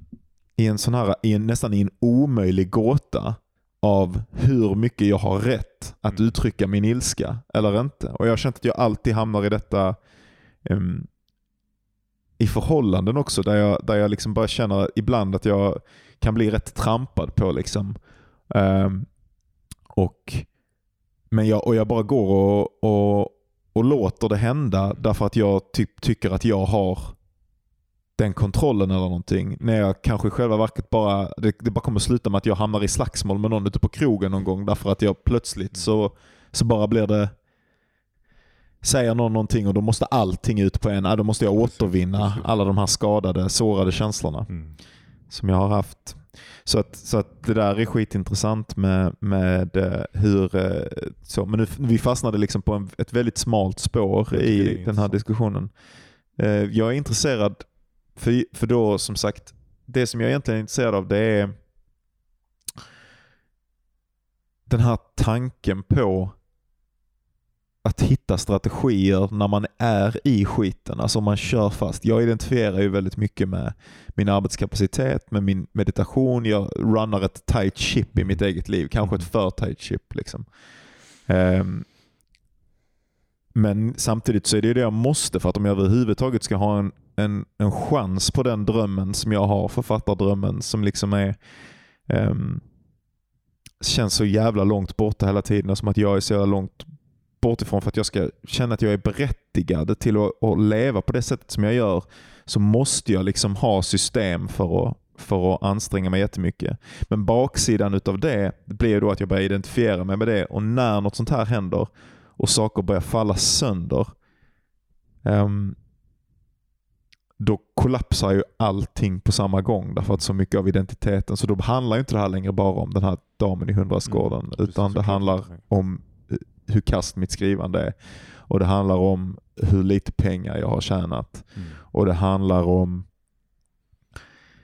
i en sån här, i en, nästan i en omöjlig gåta av hur mycket jag har rätt att Mm. uttrycka min ilska eller inte. Och jag har känt att jag alltid hamnar i detta ehm, i förhållanden också där jag, där jag liksom bara känner ibland att jag kan bli rätt trampad på. liksom. Ehm, och, men jag, och jag bara går och, och, och låter det hända därför att jag typ tycker att jag har den kontrollen eller någonting. När jag kanske själva verket bara, det, det bara kommer sluta med att jag hamnar i slagsmål med någon ute på krogen någon gång därför att jag plötsligt så, så bara blir det Säger någon någonting och då måste allting ut på en. Ja, Då måste jag återvinna alla de här skadade, sårade känslorna Mm. som jag har haft. Så att, så att det där är skitintressant med, med eh, hur... eh, Så, men nu, vi fastnade liksom på en, ett väldigt smalt spår i den här diskussionen. Eh, Jag är intresserad, för, för då som sagt, det som jag egentligen är intresserad av det är den här tanken på att hitta strategier när man är i skiten, alltså om man kör fast. Jag identifierar ju väldigt mycket med min arbetskapacitet, med min meditation. Jag runnar ett tight ship i mitt eget liv, kanske ett för tight ship. Liksom. Um, men samtidigt så är det ju det jag måste för att om jag överhuvudtaget ska ha en, en, en chans på den drömmen som jag har, författardrömmen som liksom är um, känns så jävla långt borta hela tiden, som att jag är så jävla långt bort ifrån för att jag ska känna att jag är berättigad till att, att leva på det sättet som jag gör så måste jag liksom ha system för att, för att anstränga mig jättemycket. Men baksidan utav det blir då att jag börjar identifiera mig med det och när något sånt här händer och saker börjar falla sönder ehm, då kollapsar ju allting på samma gång därför att så mycket av identiteten, så då handlar inte det här längre bara om den här damen i hundrastgården Mm, utan det handlar om hur kast mitt skrivande är. Och det handlar om hur lite pengar jag har tjänat. Mm. Och det handlar om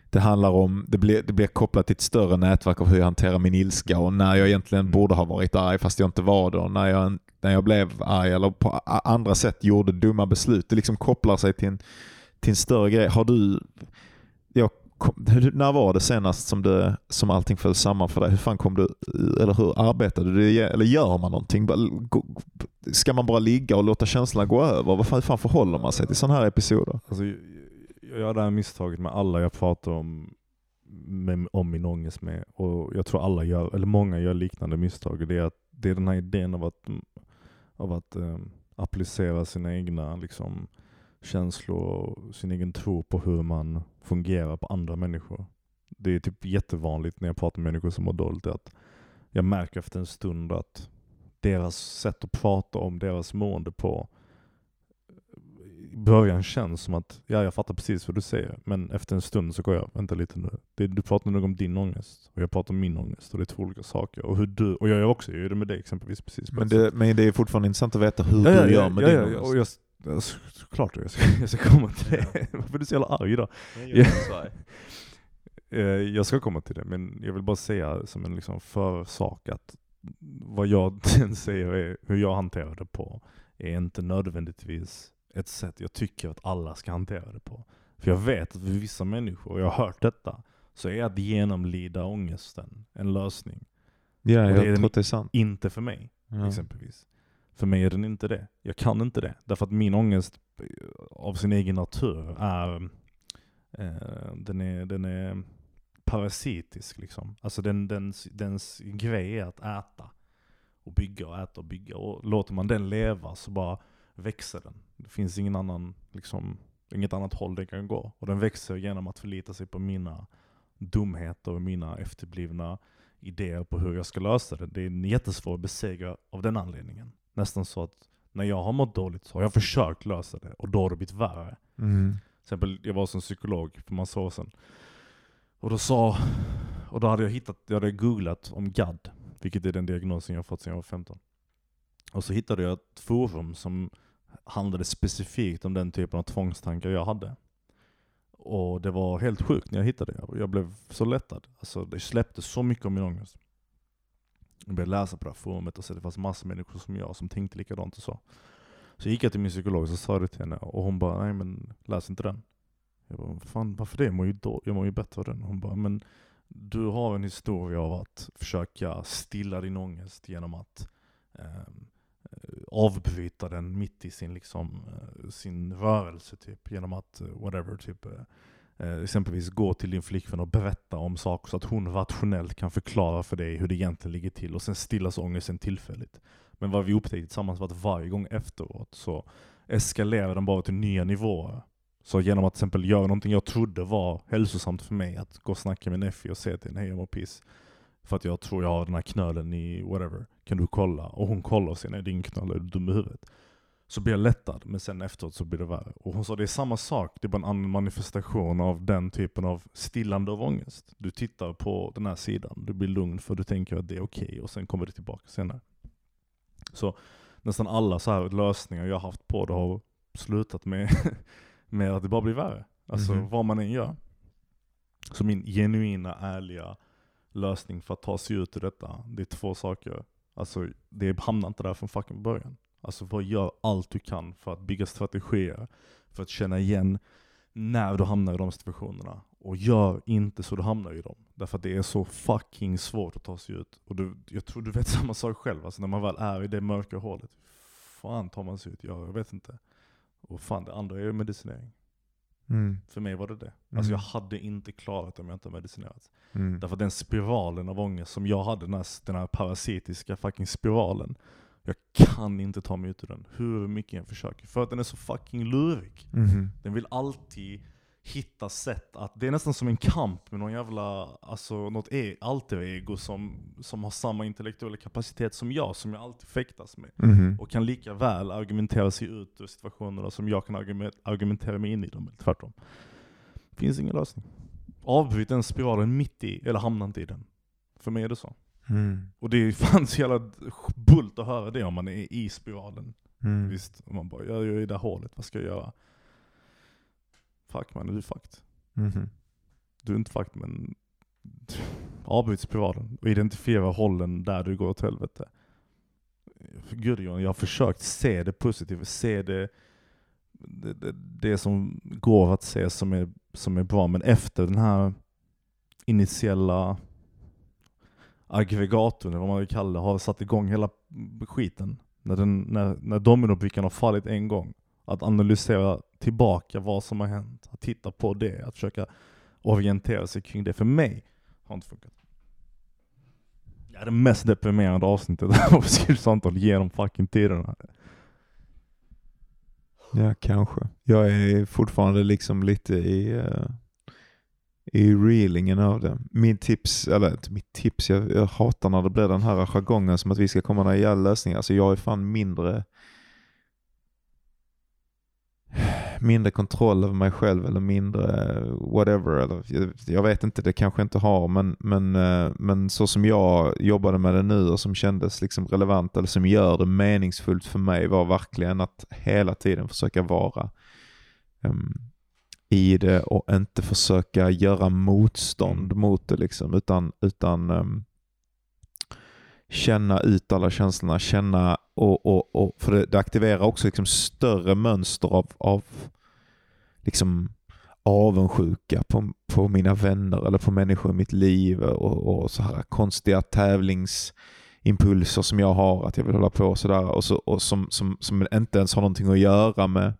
det handlar om, det blir, det blir kopplat till ett större nätverk av hur jag hanterar min ilska och när jag egentligen Mm. borde ha varit arg fast jag inte var det och när jag, när jag blev arg eller på andra sätt gjorde dumma beslut. Det liksom kopplar sig till en, till en större grej. Har du, kom, [laughs] hur- när var det senast som, det, som allting föll samman för dig? Hur fan kom du, eller hur arbetade du? Eller gör man någonting? Ska man bara ligga och låta känslorna gå över? Vad fan, hur fan förhåller man sig till sådana här episoder? Alltså, jag, gör det här misstaget med alla jag pratar om, med, om min ångest med. Och jag tror alla gör, eller många gör liknande misstag. Det är, att, det är den här idén av att, av att eh, applicera sina egna liksom, känslor och sin egen tro på hur man fungerar på andra människor. Det är typ jättevanligt när jag pratar med människor som mår dåligt. Att jag märker efter en stund att deras sätt att prata om deras mående på i början känns som att, ja jag fattar precis vad du säger, men efter en stund så går jag, vänta lite nu. Det, du pratar nog om din ångest, och jag pratar om min ångest, och det är två olika saker. Och hur du, och jag gör också, jag gör det med dig exempelvis precis Men det, men det är fortfarande intressant att veta hur ja, du ja, gör med ja, din ja, ångest. och jag, ja, så- såklart jag ska, jag ska komma till det. [laughs] Varför är du så jävla arg idag? [laughs] Eh, Jag ska komma till det, men jag vill bara säga som en liksom försak att vad jag [laughs] säger är hur jag hanterar det på är inte nödvändigtvis ett sätt jag tycker att alla ska hantera det på. För jag vet att för vissa människor, och jag har hört detta, så är att genomlida ångesten en lösning. Ja, Och jag det är tror det är sant. Inte för mig Ja. exempelvis. För mig är den inte det. Jag kan inte det. Därför att min ångest av sin egen natur är, eh, den är, den är parasitisk liksom. Alltså den, dens, dens grej är att äta. Och bygga och äta och bygga. Och låter man den leva så bara växer den. Det finns ingen annan, liksom, inget annat håll den kan gå. Och den växer genom att förlita sig på mina dumheter och mina efterblivna idéer på hur jag ska lösa det. Det är jättesvårt att besegra av den anledningen. Nästan så att när jag har mått dåligt så har jag försökt lösa det och då har det blivit värre. Mm. Till exempel, jag var hos en psykolog för massa år sedan. Och då sa, och då hade jag hittat, jag hade googlat om GAD, vilket är den diagnosen jag har fått sedan jag var 15. Och så hittade jag ett forum som handlade specifikt om den typen av tvångstankar jag hade. Och det var helt sjukt när jag hittade det. Jag blev så lättad. Alltså det släppte så mycket om min ångest. Jag började läsa på det här forumet och se att det fanns massor av människor som jag som tänkte likadant och så. Så gick jag till min psykolog och så sa det till henne och hon bara, nej men läs inte den. Jag bara, fan varför det? Jag mår ju, då, jag mår ju bättre av den. Hon bara, men du har en historia av att försöka stilla din ångest genom att ehm, eh, avbryta den mitt i sin, liksom, eh, sin rörelse typ. Genom att, eh, whatever, typ eh, eh, exempelvis gå till din flickvän och berätta om saker så att hon rationellt kan förklara för dig hur det egentligen ligger till och sen stillas ångesten tillfälligt. Men vad vi upptäckte tillsammans var att varje gång efteråt så eskalerar den bara till nya nivåer. Så genom att till exempel göra någonting jag trodde var hälsosamt för mig, att gå och snacka med Neffi och säga till henne hej jag mår piss. För att jag tror jag har den här knölen i whatever. Kan du kolla? Och hon kollar och säger nej det är ingen knöl, är du dum i huvudet? Så blir jag lättad, men sen efteråt så blir det värre. Och hon sa det är samma sak, det är bara en annan manifestation av den typen av stillande av ångest. Du tittar på den här sidan, du blir lugn för du tänker att det är okej och sen kommer det tillbaka senare. Så nästan alla så här lösningar jag har haft på det har slutat med, [laughs] med att det bara blir värre. Alltså Mhm. vad man än gör. Så min genuina, ärliga lösning för att ta sig ut ur detta, det är två saker. Alltså det hamnar inte där från fucking början. Alltså vad gör allt du kan för att bygga strategier, för att känna igen när du hamnar i de situationerna. Och gör inte så du hamnar i dem. Därför att det är så fucking svårt att ta sig ut. Och du, jag tror du vet [laughs] samma sak själv, alltså när man väl är i det mörka hålet. Fan tar man sig ut? Ja, jag vet inte. Och fan det andra är medicinering. Mm. För mig var det det. Mm. Alltså jag hade inte klarat det om jag inte medicinerat. Mm. Därför den spiralen av ångest som jag hade, den här, den här parasitiska fucking spiralen. Jag kan inte ta mig ut ur den, hur mycket jag försöker. För att den är så fucking lurig. Mhm. Den vill alltid hitta sätt att, det är nästan som en kamp med någon jävla, alltså något e, alter ego som, som har samma intellektuella kapacitet som jag, som jag alltid fäktas med. Mhm. Och kan lika väl argumentera sig ut ur situationerna som jag kan argument, argumentera mig in i dem, tvärtom. Finns ingen lösning. Avbryt den spiralen mitt i, eller hamna inte i den. För mig är det så. Mm. Och det är [laughs] fan så jävla bult att höra det om man är i spiralen. Mm. Visst, och man bara, jag är i det här hålet, vad ska jag göra? Fuck man, du är fucked. Mhm. Du är inte fucked men [laughs] avbryt spiralen och identifiera hållen där du går åt helvete. För Gud Johan, jag har försökt se det positiva, se det, det, det, det som går att se som är, som är bra. Men efter den här initiella aggregatorn, eller vad man vill kalla det, har satt igång hela skiten. När, den, när, när dominobrickan har fallit en gång. Att analysera tillbaka vad som har hänt. Att titta på det, att försöka orientera sig kring det. För mig har inte funkat. Det är det mest deprimerande avsnittet [laughs] av Skrivsamtal genom fucking tiderna. Ja, kanske. Jag är fortfarande liksom lite i, uh, i reelingen av det. Min tips, eller inte mitt tips, jag, jag hatar när det blir den här jargongen som att vi ska komma med nya lösningar. Alltså jag är fan mindre mindre kontroll över mig själv eller mindre whatever. Eller, jag, vet inte, det kanske jag inte har. Men, men, eh, men så som jag jobbade med det nu och som kändes liksom relevant eller som gör det meningsfullt för mig var verkligen att hela tiden försöka vara um, i det och inte försöka göra motstånd mot det. Liksom, utan utan um, känna ut alla känslorna, känna och, och, och för det, det aktiverar också liksom större mönster av, av liksom avundsjuka på, på mina vänner eller på människor i mitt liv och, och så här konstiga tävlingsimpulser som jag har att jag vill hålla på och sådär och, så, och som, som, som inte ens har någonting att göra med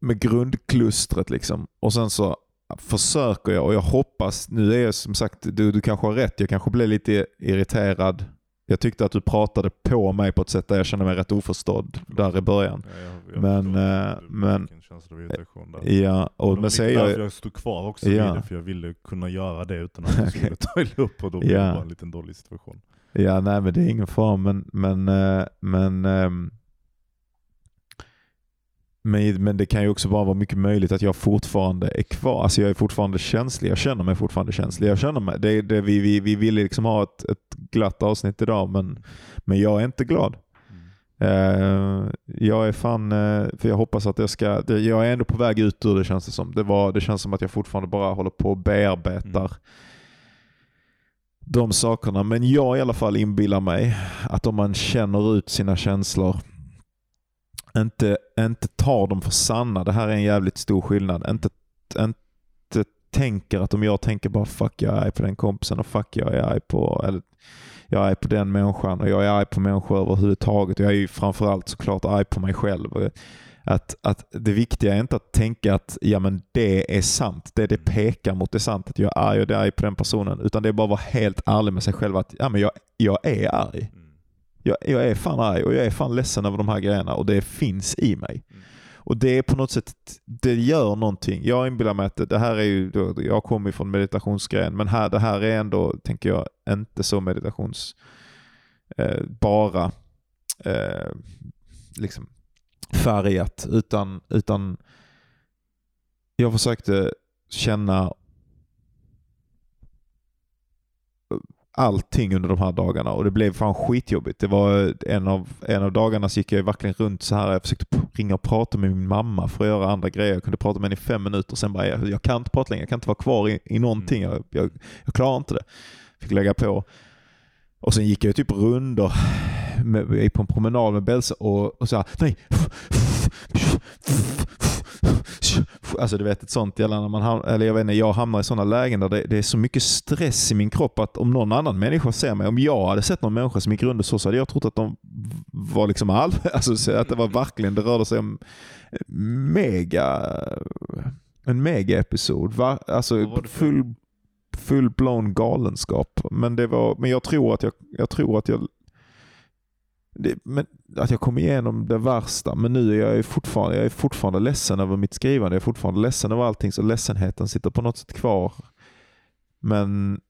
med grundklustret liksom. Och sen så försöker jag och jag hoppas, nu är jag som sagt, du, du kanske har rätt, jag kanske blev lite irriterad. Jag tyckte att du pratade på mig på ett sätt där jag kände mig rätt oförstådd där i början. Ja, jag, jag Men, du men-. Ja, och, det men därför jag, jag stod kvar också Ja. vid det, för jag ville kunna göra det utan att Okej. [laughs] skulle ta upp och då blev det bara en liten dålig situation. Ja, nej men det är ingen fara. Men, men, eh, men, ehm, men, men det kan ju också bara vara mycket möjligt att jag fortfarande är kvar. Alltså jag är fortfarande känslig. Jag känner mig fortfarande känslig. Jag känner mig, det, det, vi, vi, vi ville liksom ha ett, ett glatt avsnitt idag, men, men jag är inte glad. Eh, jag är fan, eh, för jag hoppas att jag ska, det, jag är ändå på väg ut ur det känns det som. Det, var, det känns som att jag fortfarande bara håller på och bearbetar Mm. de sakerna. Men jag i alla fall inbillar mig att om man känner ut sina känslor, inte, inte tar dem för sanna. Det här är en jävligt stor skillnad. Inte, inte tänker att om jag tänker bara fuck jag är arg på den kompisen och fuck jag är arg på, eller jag är på den människan och jag är arg på människor överhuvudtaget. Jag är ju framförallt såklart arg på mig själv. Att, att det viktiga är inte att tänka att ja, men det är sant. Det det pekar mot är sant. Att jag är arg och det är arg på den personen. Utan det är bara att vara helt ärlig med sig själv att ja, men jag, jag är arg. Jag, jag är fan arg och jag är fan ledsen över de här grejerna och det finns i mig. Mm. Och det är på något sätt, det gör någonting. Jag inbillar mig att det, här är ju, jag kommer ju från meditationsgrejen, men här, det här är ändå, tänker jag, inte så meditations, eh, bara eh, liksom färgat, utan, utan jag försökte känna allting under de här dagarna och det blev fan skitjobbigt. Det var en av, en av dagarna så gick jag verkligen runt så här. Jag försökte ringa och prata med min mamma för att göra andra grejer. Jag kunde prata med henne i fem minuter sen bara, jag, jag kan inte prata längre. Jag kan inte vara kvar i, i någonting. Jag, jag, jag klarar inte det. Fick lägga på. Och sen gick jag typ rundor med, på en promenad med Belsa och, och så här, nej. Alltså du vet ett sånt jävla när man ham- eller jag vet inte, jag hamnar i sådana lägen där det, det är så mycket stress i min kropp att om någon annan människa ser mig, om jag hade sett någon människa som gick runt så, så hade jag trott att de var liksom all, [laughs] alltså så att det var verkligen, det rörde sig om mega, en mega episod. Va? Vad Alltså full, full blown galenskap. Men, det var, men jag tror att jag, jag tror att jag det, men, att jag kom igenom det värsta. Men nu är jag fortfarande, jag är fortfarande ledsen över mitt skrivande. Jag är fortfarande ledsen över allting. Så ledsenheten sitter på något sätt kvar. Men,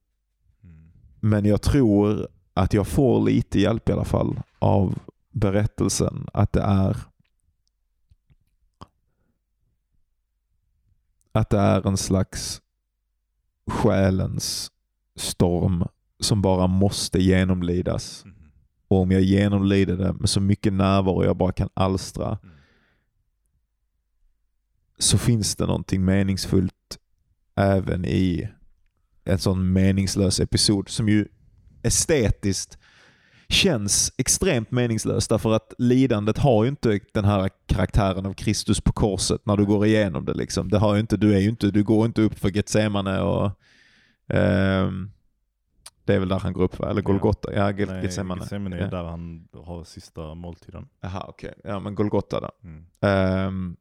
men jag tror att jag får lite hjälp i alla fall av berättelsen. Att det är att det är en slags själens storm som bara måste genomlidas. Mm. Och om jag genomlider det med så mycket närvaro jag bara kan alstra Mm. så finns det någonting meningsfullt även i en sån meningslös episod som ju estetiskt känns extremt meningslös därför att lidandet har ju inte den här karaktären av Kristus på korset när du går igenom det. Liksom. det har inte, du, är inte, du går inte upp för Getsemane och ehm, det är väl där han går upp va? Eller Ja. Golgotha? Ja, Nej, Getsemane. Getsemane är Ja. där han har sista måltiden. Jaha, okej. Ja, men Golgotha då. Mm. Ehm,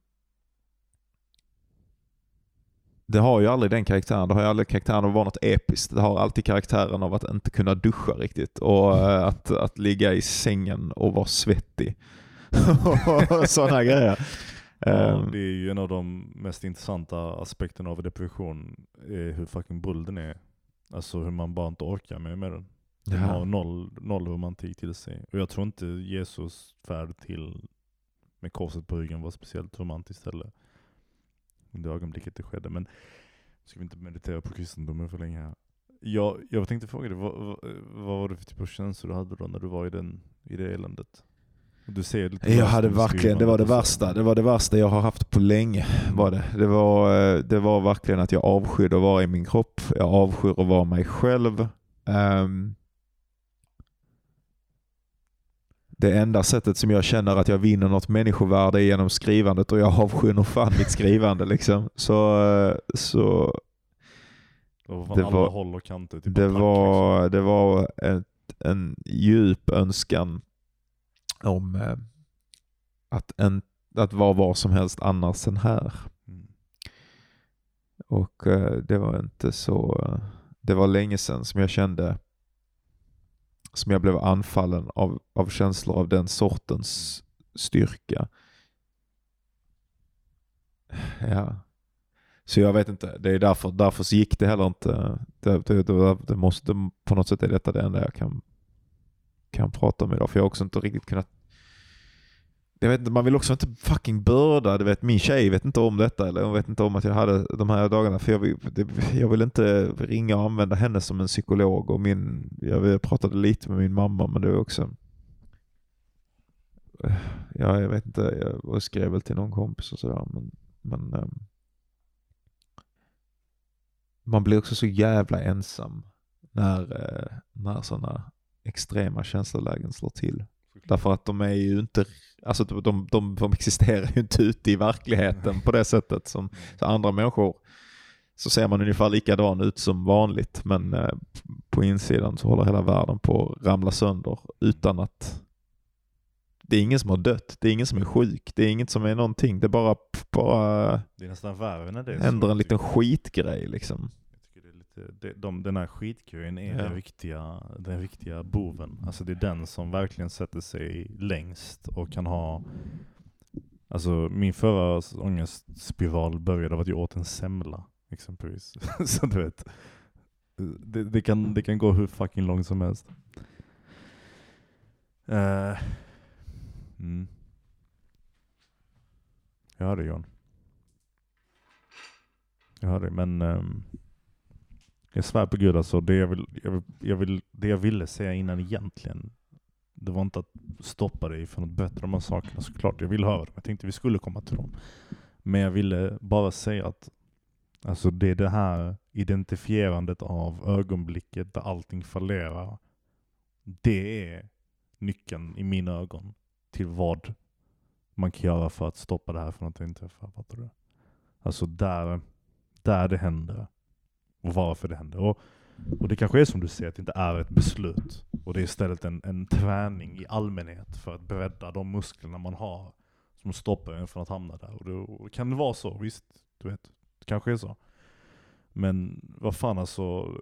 det har ju aldrig den karaktären. Det har ju aldrig karaktären av att vara något episkt. Det har alltid karaktären av att inte kunna duscha riktigt och eh, [laughs] att, att ligga i sängen och vara svettig. [laughs] Sådana grejer. Ja, Ehm, det är ju en av de mest intressanta aspekterna av depression, är hur fucking bull den är. Alltså hur man bara inte orkar med, med den. Den har ja. noll, noll romantik till sig. Och jag tror inte Jesus färd till med korset på ryggen var speciellt romantiskt heller. Det ögonblicket det skedde. Men ska vi inte meditera på kristendomen för länge här. Jag, jag tänkte fråga dig, vad, vad, vad var det för typ av känslor du hade då när du var i, den, i det eländet? Du ser lite Jag hade verkligen, det var det värsta. Det var det värsta jag har haft på länge. Var det. Det, var, eh, det var verkligen att jag avskydde att vara i min kropp. Jag avskyr att vara mig själv. Ehm, det enda sättet som jag känner att jag vinner något människovärde är genom skrivandet och jag avskyr nog fan mitt skrivande. Liksom. Så, eh, så Det var kanter. Typ det, liksom. var, det var ett, en djup önskan om eh, att, en, att vara var som helst annars än här. Mm. Och eh, det var inte så... Det var länge sedan som jag kände som jag blev anfallen av, av känslor av den sortens styrka. Ja. Så jag vet inte, det är därför, därför så gick det heller inte. Det, det, det, det måste, på något sätt är detta det enda jag kan, kan prata om idag. För jag har också inte riktigt kunnat jag vet inte, man vill också inte fucking börda. Du vet, min tjej vet inte om detta eller hon vet inte om att jag hade de här dagarna. För jag vill, det, jag vill inte ringa och använda henne som en psykolog. Och min, jag pratade lite med min mamma men det var också... Ja, jag vet inte. Jag skrev väl till någon kompis och sådär. Men, men ehm, man blir också så jävla ensam när, eh, när sådana extrema känslolägen slår till. Därför att de är ju inte, alltså de, de, de, existerar ju inte ute i verkligheten på det sättet som andra människor. Så ser man ungefär likadan ut som vanligt men eh, på insidan så håller hela världen på att ramla sönder utan att det är ingen som har dött, det är ingen som är sjuk, det är inget som är någonting. Det bara, bara Det är nästan värre när det är händer så, en liten tycker skitgrej liksom. Det, de, den här skitgrejen är Ja. den, riktiga, den riktiga boven. Alltså det är den som verkligen sätter sig längst och kan ha Alltså min förra ångestspiral började av att jag åt en semla exempelvis. [laughs] så du vet. Det, det, kan, det kan gå hur fucking långt som helst. Eh, mm. Jag hör dig John. Jag hör dig men ehm, jag svär på gud alltså, det jag, vill, jag, vill, jag vill, det jag ville säga innan egentligen, det var inte att stoppa dig från att berätta de här sakerna såklart. Jag ville höra dem, jag tänkte vi skulle komma till dem. Men jag ville bara säga att alltså det är det här identifierandet av ögonblicket där allting fallerar. Det är nyckeln i mina ögon till vad man kan göra för att stoppa det här från att inträffa. Fattar du? Alltså där, där det händer och varför det händer. Och, och det kanske är som du säger, att det inte är ett beslut. Och det är istället en, en träning i allmänhet för att bredda de musklerna man har som stoppar en från att hamna där. Och då kan det vara så, visst, du vet, det kanske är så. Men vad fan alltså,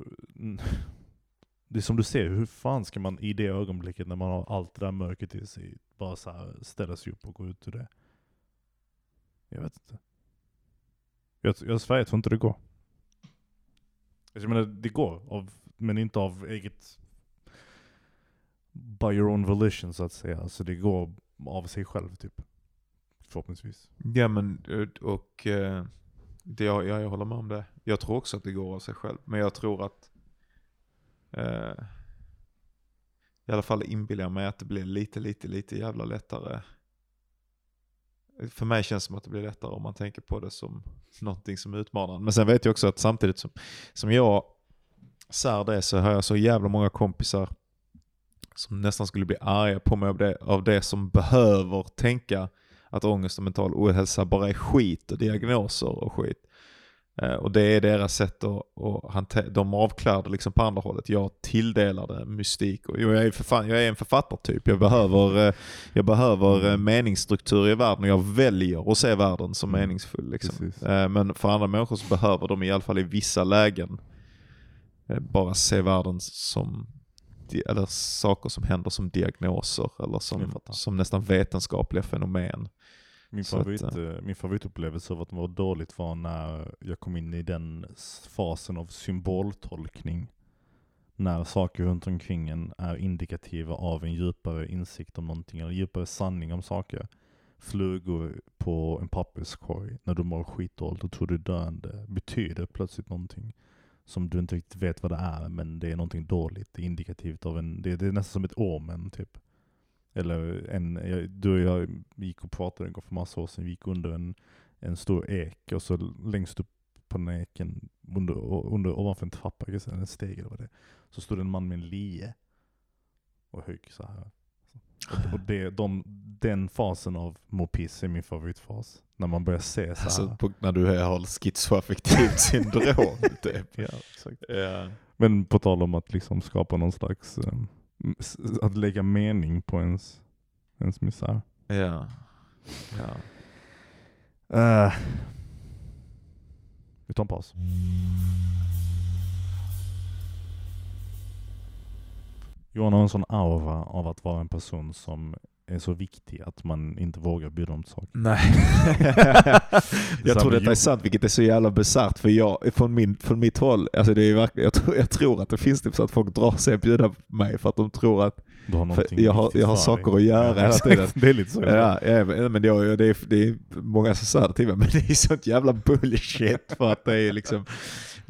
det är som du ser, hur fan ska man i det ögonblicket när man har allt det där mörkret i sig, bara så här ställa sig upp och gå ut ur det? Jag vet inte. Jag, jag Sverige jag tror inte det går. Alltså, jag menar, det går, av, men inte av eget... By your own volition så att säga. Alltså det går av sig själv typ. Förhoppningsvis. Ja men, eh, och eh, det, ja, jag håller med om det. Jag tror också att det går av sig själv. Men jag tror att, eh, i alla fall inbillar jag mig att det blir lite, lite, lite jävla lättare. För mig känns det som att det blir lättare om man tänker på det som någonting som utmanar. Men sen vet jag också att samtidigt som, som jag sär det så har jag så jävla många kompisar som nästan skulle bli arga på mig av det, av det som behöver tänka att ångest och mental ohälsa bara är skit och diagnoser och skit. Eh, och det är deras sätt att, att hantera, de avklär det liksom på andra hållet. Jag tilldelar det mystik. Och jag, är för fan, jag är en författartyp. Jag behöver, eh, jag behöver eh, meningsstruktur i världen och jag väljer att se världen som Mm. meningsfull. Liksom. Men för andra människor så behöver de i alla fall i vissa lägen bara se världen som eller saker som händer som diagnoser eller som, som nästan vetenskapliga fenomen. Min, Så att, favorit, eh, min favoritupplevelse av att vara dåligt var när jag kom in i den fasen av symboltolkning. När saker runt omkring en är indikativa av en djupare insikt om någonting, eller djupare sanning om saker. Flugor på en papperskorg när du mår skitdåligt och tror du är döende betyder plötsligt någonting som du inte riktigt vet vad det är, men det är någonting dåligt. Det är indikativt av en, det, det är nästan som ett omen typ. Eller en, jag, du och jag gick och pratade en gång för massa år sedan, vi gick under en, en stor ek och så längst upp på den eken, under, under, ovanför en trappa, en steg eller vad det är, så stod en man med en lie och högg så här. Och, och det, de, den fasen av må piss är min favoritfas. När man börjar se så. Alltså på, när du har schizoaffektivt [laughs] syndrom. typ. ja, exakt. Ja. Men på tal om att liksom skapa någon slags, um, att lägga mening på ens, ens misär. Ja. ja. Uh, vi tar en paus. Johan har en sån aura av att vara en person som är så viktig att man inte vågar bjuda till saker. Nej. [laughs] jag tror detta är sant, vilket är så jävla bisarrt. För jag, från, min, från mitt håll, alltså det är verkligen, jag, tror, jag tror att det finns typ så att folk drar sig att bjuda mig för att de tror att Du har jag har, jag har saker att göra hela exakt. tiden. [laughs] Det är lite så. Ja, ja, men det, är- det, är, det är många som säger det till mig, [laughs] men det är sånt jävla bullshit för att det är liksom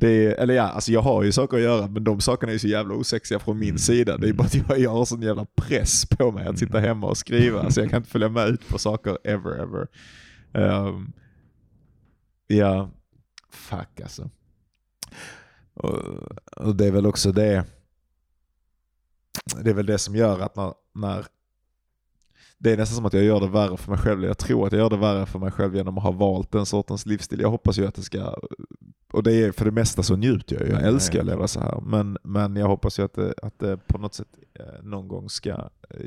är, eller ja, alltså jag har ju saker att göra men de sakerna är så jävla osexiga från min Mm. sida. Det är bara att jag, jag har sån jävla press på mig att sitta hemma och skriva. Så jag kan inte följa med ut på saker ever ever. Ehm, ja, fuck alltså. Och, och det är väl också det. Det är väl det som gör att när, när det är nästan som att jag gör det värre för mig själv. Jag tror att jag gör det värre för mig själv genom att ha valt den sortens livsstil. Jag hoppas ju att det ska, och det är för det mesta så njuter jag ju. Jag älskar att leva så här. Men, men jag hoppas ju att det, att det på något sätt eh, någon gång ska eh,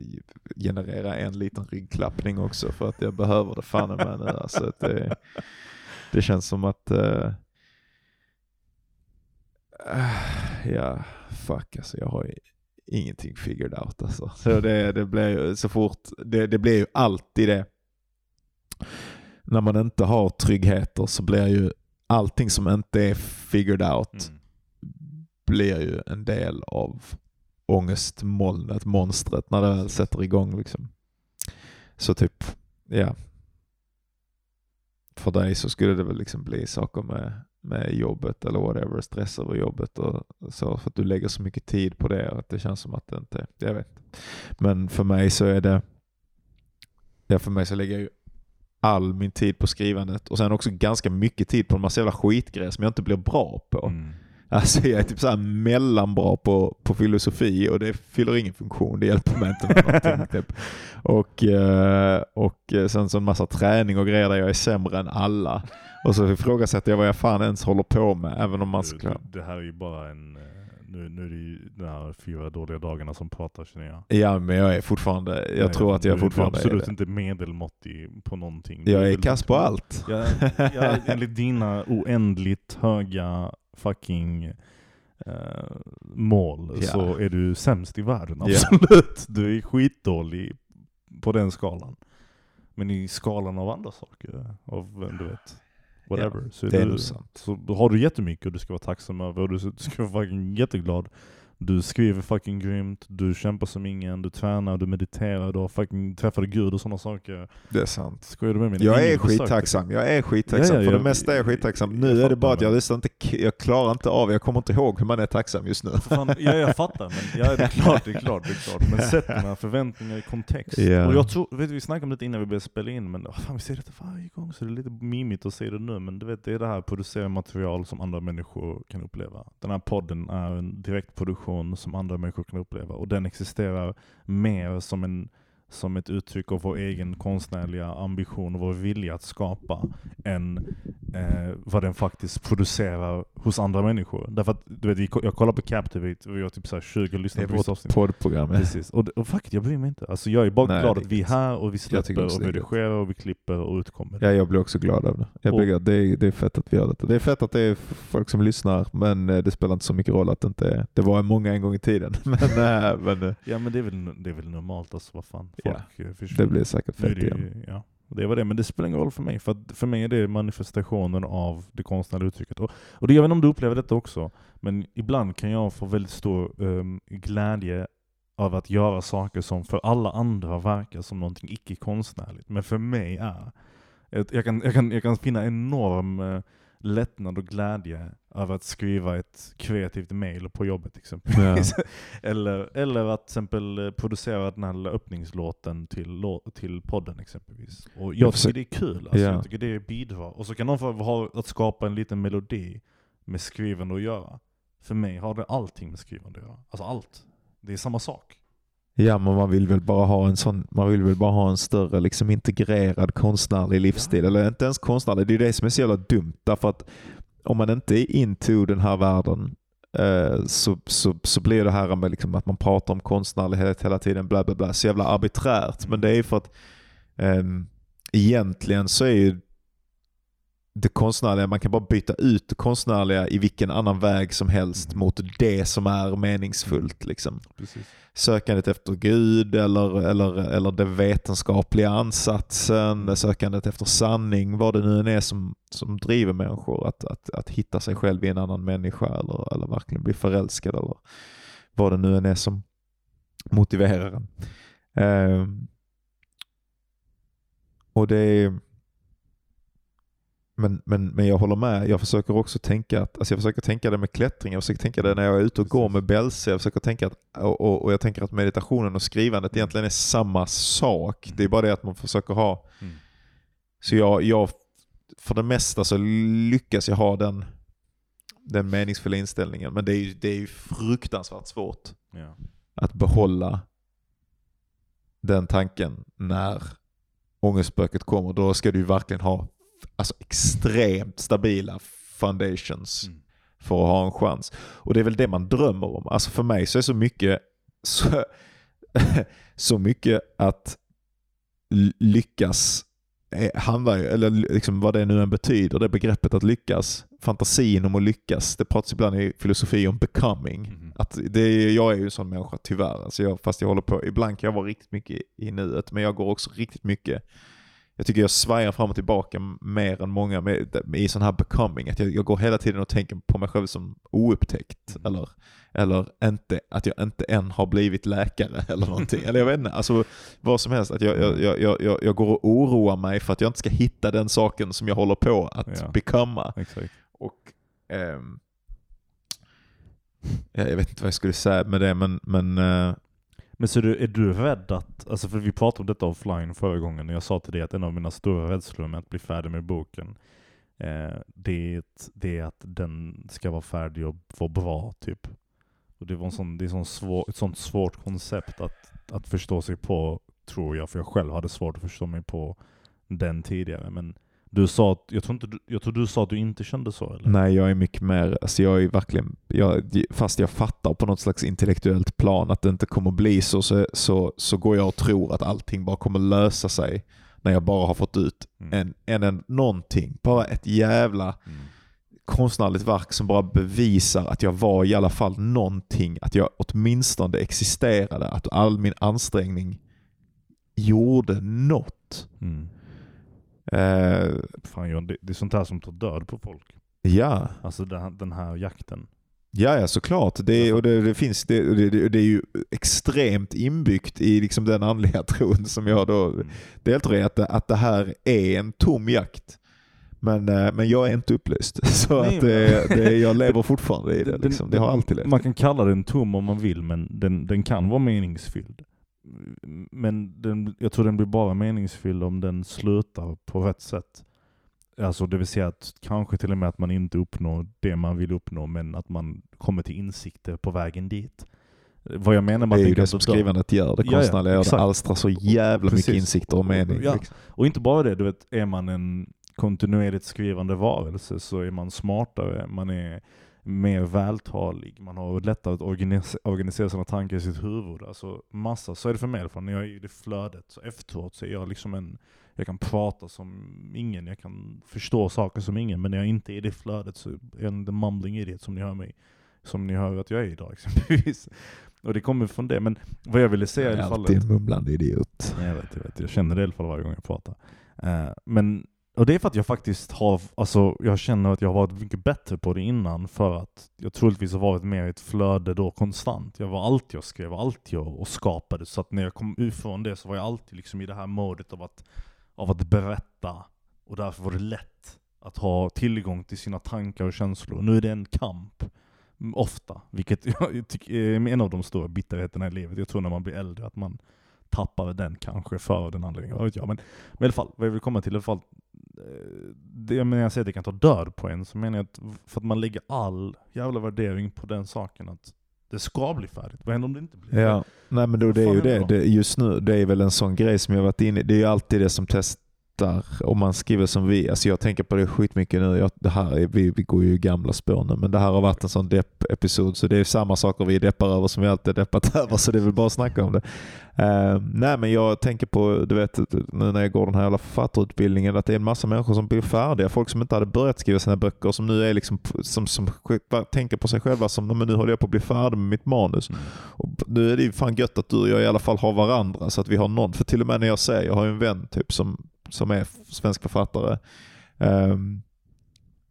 generera en liten ryggklappning också. För att jag behöver det fan med nu. Alltså att det, det känns som att eh, Ja, fuck alltså. Jag har ingenting figured out alltså. Så det, det blir ju så fort, det, det blir ju alltid det. När man inte har tryggheter så blir ju allting som inte är figured out Mm. blir ju en del av ångestmolnet, monstret, när det väl sätter igång liksom. Så typ, ja. För dig så skulle det väl liksom bli saker med, med jobbet eller whatever, stress över jobbet och så, för att du lägger så mycket tid på det och att det känns som att det inte, jag vet. Men för mig så är det, ja för mig så lägger jag ju all min tid på skrivandet och sen också ganska mycket tid på en massa jävla skitgrejer som jag inte blir bra på. Mm. Alltså jag är typ såhär mellanbra på, på filosofi och det fyller ingen funktion. Det hjälper mig inte med någonting. Typ. [laughs] Och, eh, och sen så en massa träning och grejer där jag är sämre än alla. Och så ifrågasätter jag vad jag fan ens håller på med. Även om man ska... du- Det här är ju bara en, eh, nu, nu är det ju de här fyra dåliga dagarna som pratar känner jag. Ja men jag är fortfarande, jag Nej, tror att jag du- fortfarande Du är är absolut det. inte medelmåttig på någonting. Jag är kass på allt. Ja, ja, [laughs] enligt dina oändligt höga fucking eh, mål Ja. så är du sämst i världen. Ja. Absolut. Du är skitdålig på den skalan. Men i skalan av andra saker, av du vet, whatever. så, det är du, så har du jättemycket och du ska vara tacksam över och du ska- du ska vara fucking jätteglad. Du skriver fucking grymt, du kämpar som ingen, du tränar, du mediterar, du har fucking träffade Gud och sådana saker. Det är sant. Skojar du med mig? Jag är skittacksam. Jag är skittacksam. Ja, ja, För det jag- mesta är jag skittacksam. Nu jag är det bara att jag lyssnar inte, jag klarar inte av, jag kommer inte ihåg hur man är tacksam just nu. Fan, ja, jag fattar, men ja, det är [laughs] klart, det är klart, det är klart. Men sätt dina förväntningar i kontext. Ja. Och jag tror, vet du, vi snackade om det innan vi började spela in, men oh, fan, vi säger detta varje gång så det är lite mimigt att säga det nu. Men du vet, det är det här att producera material som andra människor kan uppleva. Den här podden är en direktproduktion som andra människor kan uppleva. Och den existerar mer som en som ett uttryck av vår egen konstnärliga ambition och vår vilja att skapa än eh, vad den faktiskt producerar hos andra människor. Därför att, du vet, jag kollar på Captivate och vi har typ så här 20 Det lyssnare på vissa avsnitt. poddprogram. Precis. Och, det- och faktiskt, jag bryr mig inte. Alltså, jag är bara Nej, glad det att vi är här och vi släpper och det vi redigerar och vi klipper och utkommer. Ja, jag blir också glad av det. Jag blir glad. Det, är, det är fett att vi gör detta. Det är fett att det är folk som lyssnar, men eh, det spelar inte så mycket roll att det inte är. Det var många en gång i tiden. [laughs] Men, eh, men eh, Ja men det är väl, det är väl normalt alltså, vad fan. Ja, Folk eh, det försvinner. blir säkert fett det, igen. ja, det var det. Men det spelar ingen roll för mig. För att för mig är det manifestationen av det konstnärliga uttrycket. Och, och det, jag vet inte om du upplever detta också, men ibland kan jag få väldigt stor ehm, glädje av att göra saker som för alla andra verkar som någonting icke-konstnärligt. Men för mig är... Ett, jag, kan, jag, kan, jag kan finna enorm eh, lättnad och glädje över att skriva ett kreativt mail på jobbet exempelvis. [laughs] eller, eller att exempel eh, producera den här öppningslåten till, till podden exempelvis. Och jag Jag tycker det är kul, alltså, Ja. jag tycker det bidrar. Och så kan någon få ha att skapa en liten melodi med skrivande att göra. För mig har det allting med skrivande att göra. Alltså allt. Det är samma sak. Ja, men man vill väl bara ha en sån, man vill väl bara ha en större liksom integrerad konstnärlig livsstil. Ja. Eller inte ens konstnärlig, det är det som är så jävla dumt. Därför att om man inte är into den här världen eh, så, så, så blir det här med liksom att man pratar om konstnärlighet hela tiden, bla bla bla, så jävla arbiträrt. Men det är för att ehm, egentligen så är ju det konstnärliga, man kan bara byta ut det konstnärliga i vilken annan väg som helst mot det som är meningsfullt. Liksom Precis. sökandet efter Gud eller, eller, eller den vetenskapliga ansatsen, sökandet efter sanning, vad det nu än är som, som driver människor att, att, att hitta sig själv i en annan människa eller, eller verkligen bli förälskad eller vad det nu än är som motiverar en. Ehm, och det är men, men, men jag håller med. Jag försöker också tänka att, alltså jag försöker tänka det med klättring, jag försöker tänka det när jag är ute och går med bälse. Jag försöker tänka att, och, och, och jag tänker att meditationen och skrivandet egentligen är samma sak. Det är bara det att man försöker ha, Mm. så jag, jag för det mesta så lyckas jag ha den, den meningsfulla inställningen. Men det är ju, det är ju fruktansvärt svårt Ja. att behålla den tanken när ångestspöket kommer. Då ska du verkligen ha alltså, extremt stabila foundations Mm. för att ha en chans. Och det är väl det man drömmer om. Alltså för mig så är så mycket så, [laughs] så mycket att lyckas eh, handlar ju, eller liksom vad det nu än betyder, det begreppet att lyckas, fantasin om att lyckas, det pratas ibland i filosofi om becoming. Mhm. Att det är, jag är ju en sån människa tyvärr, alltså jag, fast jag håller på, ibland kan jag vara riktigt mycket i nuet, men jag går också riktigt mycket jag tycker jag svajar fram och tillbaka mer än många med, i sån här becoming. Att jag, jag går hela tiden och tänker på mig själv som oupptäckt. Mm. Eller, eller inte, att jag inte än har blivit läkare [laughs] eller någonting. eller jag vet inte, alltså vad som helst. Att jag, jag, jag, jag, jag, går och oroar mig för att jag inte ska hitta den saken som jag håller på att Ja. becomea. Exakt. Och ehm, ja, jag vet inte vad jag skulle säga med det, men, men eh, men så du, är du rädd att, alltså för vi pratade om detta offline förra gången och jag sa till dig att en av mina stora rädslor med att bli färdig med boken eh, det, är att, det är att den ska vara färdig och vara bra typ. Och det, var en sån, det är sån svår, ett sånt svårt koncept att, att förstå sig på, tror jag, för jag själv hade svårt att förstå mig på den tidigare. Men du sa att, jag tror, inte, jag tror du sa att du inte kände så eller? Nej, jag är mycket mer, alltså jag är verkligen, jag, fast jag fattar på något slags intellektuellt plan att det inte kommer bli så, så, så, så går jag och tror att allting bara kommer lösa sig när jag bara har fått ut Mm. en, en, en någonting, bara ett jävla Mm. konstnärligt verk som bara bevisar att jag var i alla fall någonting, att jag åtminstone existerade, att all min ansträngning gjorde något. Mm. Eh, Fan John, det, det är sånt här som tar död på folk. ja, Alltså den här, den här jakten. ja, ja såklart. Det, och det, det, finns, det, det, det, är ju extremt inbyggt i liksom den andliga [laughs] tron som jag då Mm. deltar i, att, att det här är en tom jakt. Men, eh, men jag är inte upplyst. [laughs] Så Nej, att det, det, jag lever [laughs] fortfarande i det. Den- Liksom. Det har alltid levt. Man kan kalla den tom om man vill, men den, den kan vara meningsfylld. Men den, jag tror den blir bara meningsfylld om den slutar på rätt sätt. Alltså det vill säga att kanske till och med att man inte uppnår det man vill uppnå, men att man kommer till insikter på vägen dit. Vad jag menar med Det är att ju det som skrivandet gör. Det Ja, ja, konstnärliga gör det. alstrar så jävla Precis. mycket insikter och mening. Ja. Liksom. Och inte bara det, du vet, är man en kontinuerligt skrivande varelse så är man smartare, man är mer vältalig, man har lättare att organis- organisera sina tankar i sitt huvud. Alltså massa, så är det för mig i alla fall. När jag är i det flödet, så efteråt så är jag liksom en, jag kan prata som ingen, jag kan förstå saker som ingen, men när jag inte är i det flödet så är jag en the mumbling idiot som ni hör mig, som ni hör att jag är idag [laughs] exempelvis. Och det kommer från det, men vad jag ville säga i Jag alla är fall... alltid en mumlande idiot. Jag vet, jag vet. Jag känner det i alla fall varje gång jag pratar. Eh, men, och det är för att jag faktiskt har, alltså jag känner att jag har varit mycket bättre på det innan för att jag troligtvis har varit mer i ett flöde då konstant. Jag var alltid och skrev, alltid och, och skapade. Så att när jag kom ifrån det så var jag alltid liksom i det här modet av att, av att berätta. Och därför var det lätt att ha tillgång till sina tankar och känslor. Nu är det en kamp. Mm, ofta, vilket [laughs] jag tycker är en av de stora bitterheterna i livet. Jag tror när man blir äldre att man tappar den kanske för den anledningen. Vad vet jag. Men, men i alla fall, vad jag vill komma till i alla fall. Det, men när jag säger att det kan ta död på en så menar jag att för att man lägger all jävla värdering på den saken att det ska bli färdigt. Vad händer om det inte blir Ja, nej men då, det är ju det. det det. Just nu, det är väl en sån grej som jag varit inne i. Det är ju alltid det som testar om man skriver som vi. Alltså jag tänker på det skitmycket nu. Jag, det här är, vi, vi går ju i gamla spår nu, men det här har varit en sån depp-episod så det är samma saker vi deppar över som vi alltid deppat [laughs] över så det är väl bara att snacka om det. Eh, nej men jag tänker på, du vet nu när jag går den här jävla författarutbildningen att det är en massa människor som blir färdiga. Folk som inte hade börjat skriva sina böcker som nu är liksom, som, som själva- tänker på sig själva som men nu håller jag på att bli färdig med mitt manus. Mm. Och nu är det ju fan gött att du och jag i alla fall har varandra så att vi har någon. För till och med när jag säger, jag har ju en vän typ som, som är svensk författare. ehm,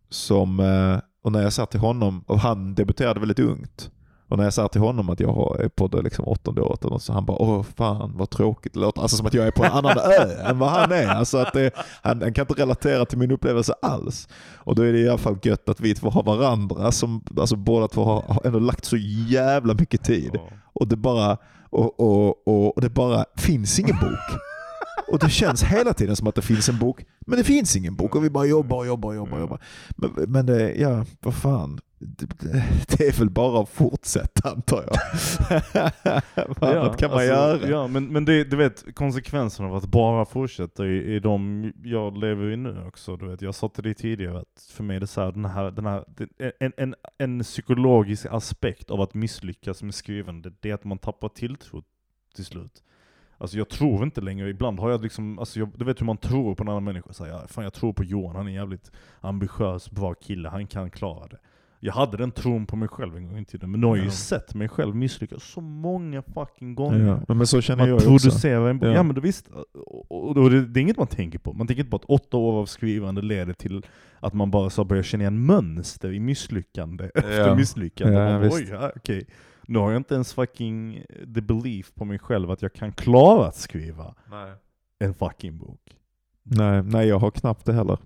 som, eh, och när jag sa till honom, och han debuterade väldigt ungt. Och när jag sa till honom att jag är på det liksom åttonde året och så han bara åh fan vad tråkigt det låter. Alltså som att jag är på en annan ö än vad han är. Alltså att det, han, han kan inte relatera till min upplevelse alls. Och då är det i alla fall gött att vi två har varandra som alltså båda två har, har ändå lagt så jävla mycket tid. Och det bara, och, och, och, och det bara finns ingen bok. Och det känns hela tiden som att det finns en bok, men det finns ingen bok och vi bara jobbar, jobbar, jobbar. jobbar. Men, men det, ja, vad fan. Det, är väl bara att fortsätta antar jag. [laughs] vad annat kan man alltså, göra? Ja, men, men det, du vet konsekvenserna av att bara fortsätta i, i de jag lever i nu också. Du vet, jag sa till dig tidigare att för mig är det så här, den här, den här en, en, en psykologisk aspekt av att misslyckas med skrivande, det är att man tappar tilltro till slut. Alltså jag tror inte längre, ibland har jag liksom, alltså jag, du vet hur man tror på en annan människa. Så här, fan jag tror på Johan, han är en jävligt ambitiös, bra kille, han kan klara det. Jag hade den tron på mig själv en gång i tiden, men nu har jag ju Ja. sett mig själv misslyckas så många fucking gånger. Ja, men så känner Man jag ju också. producerar en bok. Ja. Ja. men det visst, och, och, det, det är inget man tänker på. Man tänker inte på att åtta år av skrivande leder till att man bara så börjar känna igen mönster i misslyckande [laughs] efter misslyckande. Ja, man bara. Oj, ja, okej. Nu har jag inte ens fucking the belief på mig själv att jag kan klara att skriva en fucking bok. Nej, nej, jag har knappt det heller.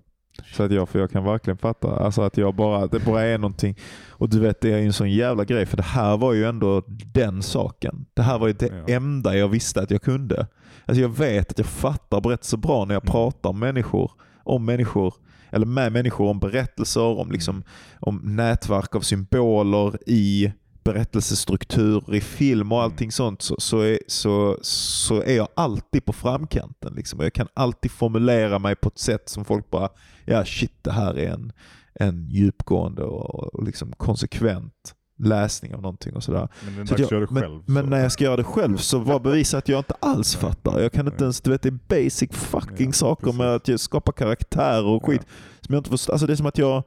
Så att jag, för jag kan verkligen fatta. Alltså att jag bara, det bara är någonting. Och du vet, det är ju en sån jävla grej. För det här var ju ändå den saken. Det här var ju det Ja. enda jag visste att jag kunde. Alltså jag vet att jag fattar berättelser bra när jag Mm. pratar om människor. Om människor. Eller med människor om berättelser, om, liksom, om nätverk av symboler i berättelsestrukturer i film och allting sånt så, så, är, så, så är jag alltid på framkanten. Liksom. Och Jag kan alltid formulera mig på ett sätt som folk bara, ja shit det här är en, en djupgående och, och liksom konsekvent läsning av någonting och sådär. Men Så att att jag, men, själv. men när jag ska göra det själv så var bevisat att jag inte alls fattar. Jag kan inte ens, du vet det är basic fucking Ja, saker med precis. att jag skapar karaktärer och skit som jag inte förstår. Alltså det är som att jag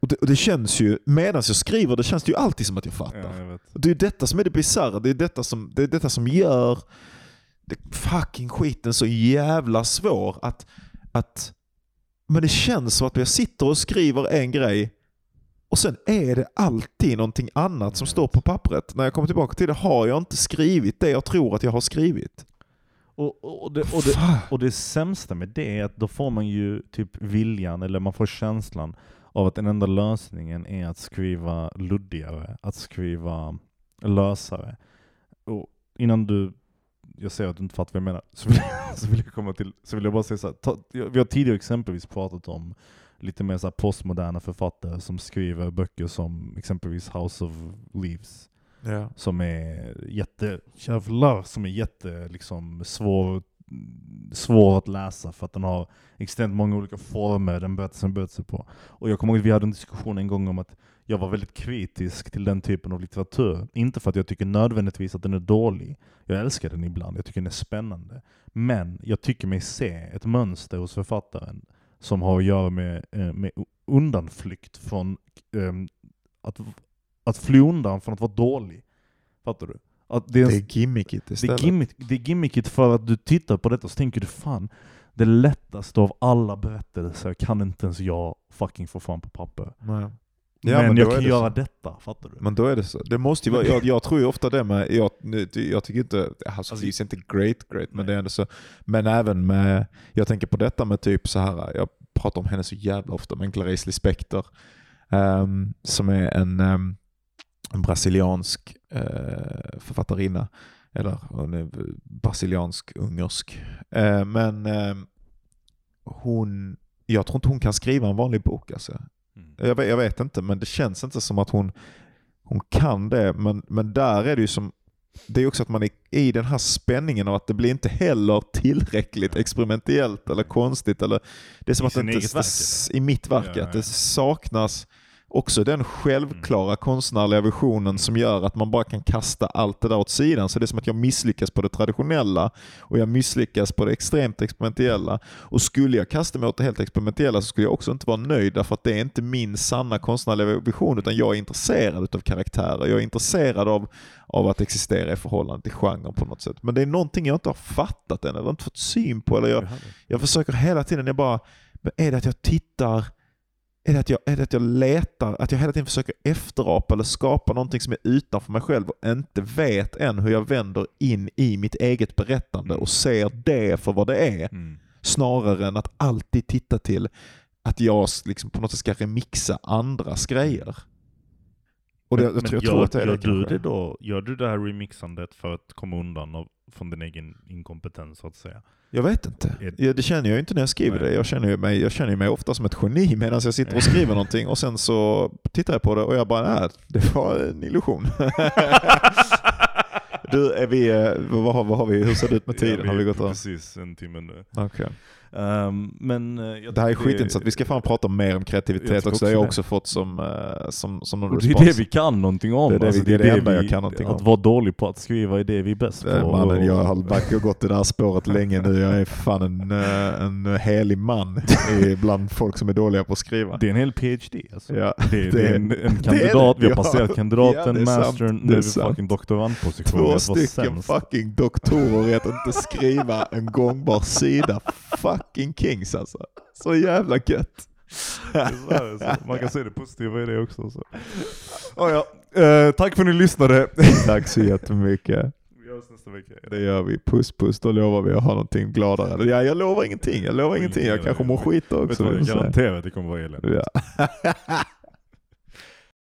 Och det, och det känns ju, medan jag skriver, det känns det ju alltid som att jag fattar. Ja, jag Det är detta som är det bisarra, det är detta som, det är detta som gör det fucking skiten så jävla svår. Att, att, men det känns som att jag sitter och skriver en grej och sen är det alltid någonting annat som står på pappret. När jag kommer tillbaka till det har jag inte skrivit det jag tror att jag har skrivit. Och, och, det, och, det, och det sämsta med det är att då får man ju typ viljan, eller man får känslan av att den enda lösningen är att skriva luddigare, att skriva lösare. Och innan du, jag säger att du inte fattar vad jag menar, så vill, så vill jag komma till, så vill jag bara säga så här, ta, vi har tidigare exempelvis pratat om lite mer så postmoderna författare som skriver böcker som exempelvis House of Leaves Ja. som är jättekärvlar, som är jätte liksom, svår, svår att läsa för att den har extremt många olika former den berättelsen böt sig på. Och jag kommer ihåg att vi hade en diskussion en gång om att jag var väldigt kritisk till den typen av litteratur. Inte för att jag tycker nödvändigtvis att den är dålig. Jag älskar den ibland, jag tycker den är spännande. Men jag tycker mig se ett mönster hos författaren som har att göra med, eh, med undanflykt från eh, att, att fly undan från att vara dålig. Fattar du? Att det är, en- Det är gimmickigt det, är istället. gimmick, det är gimmickigt för att du tittar på detta och så tänker du fan, det lättaste av alla berättelser kan inte ens jag fucking få fram på papper. Nej. Ja, men, men jag kan det göra så. detta, fattar du? Men då är det så. Det måste vara, jag, jag tror ju ofta det med, jag, jag tycker inte, of Alltså- Leaves är inte great great, men Nej. det är ändå så. Men även med, jag tänker på detta med typ så här. jag pratar om henne så jävla ofta, men Clarice Lispector, ehm, som är en, ehm, en brasiliansk eh, författarinna, eller hon är brasiliansk-ungersk. Eh, men ehm, hon, jag tror inte hon kan skriva en vanlig bok alltså. Mm. Jag vet, jag vet inte, men det känns inte som att hon, hon kan det. Men, men där är det ju som, det är också att man är i den här spänningen av att det blir inte heller tillräckligt experimentellt eller konstigt. Eller, det är som I att det inte, verk, I mitt verk, Ja, att det ja. saknas också den självklara Mm. konstnärliga visionen som gör att man bara kan kasta allt det där åt sidan. Så det är som att jag misslyckas på det traditionella och jag misslyckas på det extremt experimentella. Och skulle jag kasta mig åt det helt experimentella så skulle jag också inte vara nöjd därför att det är inte min sanna konstnärliga vision utan jag är intresserad av karaktärer. Jag är intresserad av, av att existera i förhållande till genren på något sätt. Men det är någonting jag inte har fattat än eller inte fått syn på. Eller jag, jag försöker hela tiden, jag bara, är det att jag tittar, är det att jag, är det att jag letar, att jag hela tiden försöker efterapa eller skapa någonting som är utanför mig själv och inte vet än hur jag vänder in i mitt eget berättande och ser det för vad det är. Mm. Snarare än att alltid titta till att jag liksom på något sätt ska remixa andras grejer. Och det, Men- jag, men jag gör, tror att det är gör det du kanske. det då, gör du det här remixandet för att komma undan av, från din egen inkompetens så att säga? Jag vet inte. Är- Ja, det känner jag inte när jag skriver Nej. det. Jag känner mig, jag känner mig ofta som ett geni medan jag sitter och skriver någonting och sen så tittar jag på det och jag bara, nej, det var en illusion. [laughs] du, är vi, eh, vad, har, vad har vi, hur ser det ut med tiden? Ja, har vi gått? Precis en timme nu. Okej. Ehm, men eh, Det här är skitintressant. Vi ska fan prata mer om kreativitet också. Det har jag det. också fått som, eh, som, som någon Och det är respons. det vi kan någonting om. Det är det alltså, vi- det är det enda jag kan någonting Att om. vara dålig på att skriva är det vi är bäst på. Eh, Mannen, jag har gått det där spåret länge nu. Jag är fan en, eh, en helig man i- bland folk som är dåliga på att skriva. Det är en hel PhD alltså. Ja, Det, det, det- är en, en det kandidat, det. vi har Ja. passerat Ja, kandidaten, det sant. mastern, Det nu är vi fucking doktorandposition. Två att stycken fucking doktorer i att inte skriva en gångbar sida. Fucking kings alltså. Så jävla gött. Det är så här, så Man kan se det positiva i det också. Så. Oh, ja. Eh, tack för att ni lyssnade. Tack så jättemycket. Vi hörs nästa vecka. Det gör vi. Puss puss, då lovar vi att ha någonting gladare. Ja, jag lovar ingenting. Jag lovar ingenting. Jag kanske mår skit Vet också. du vad, vi jag garanterar att det kommer vara elände. Ja. [laughs]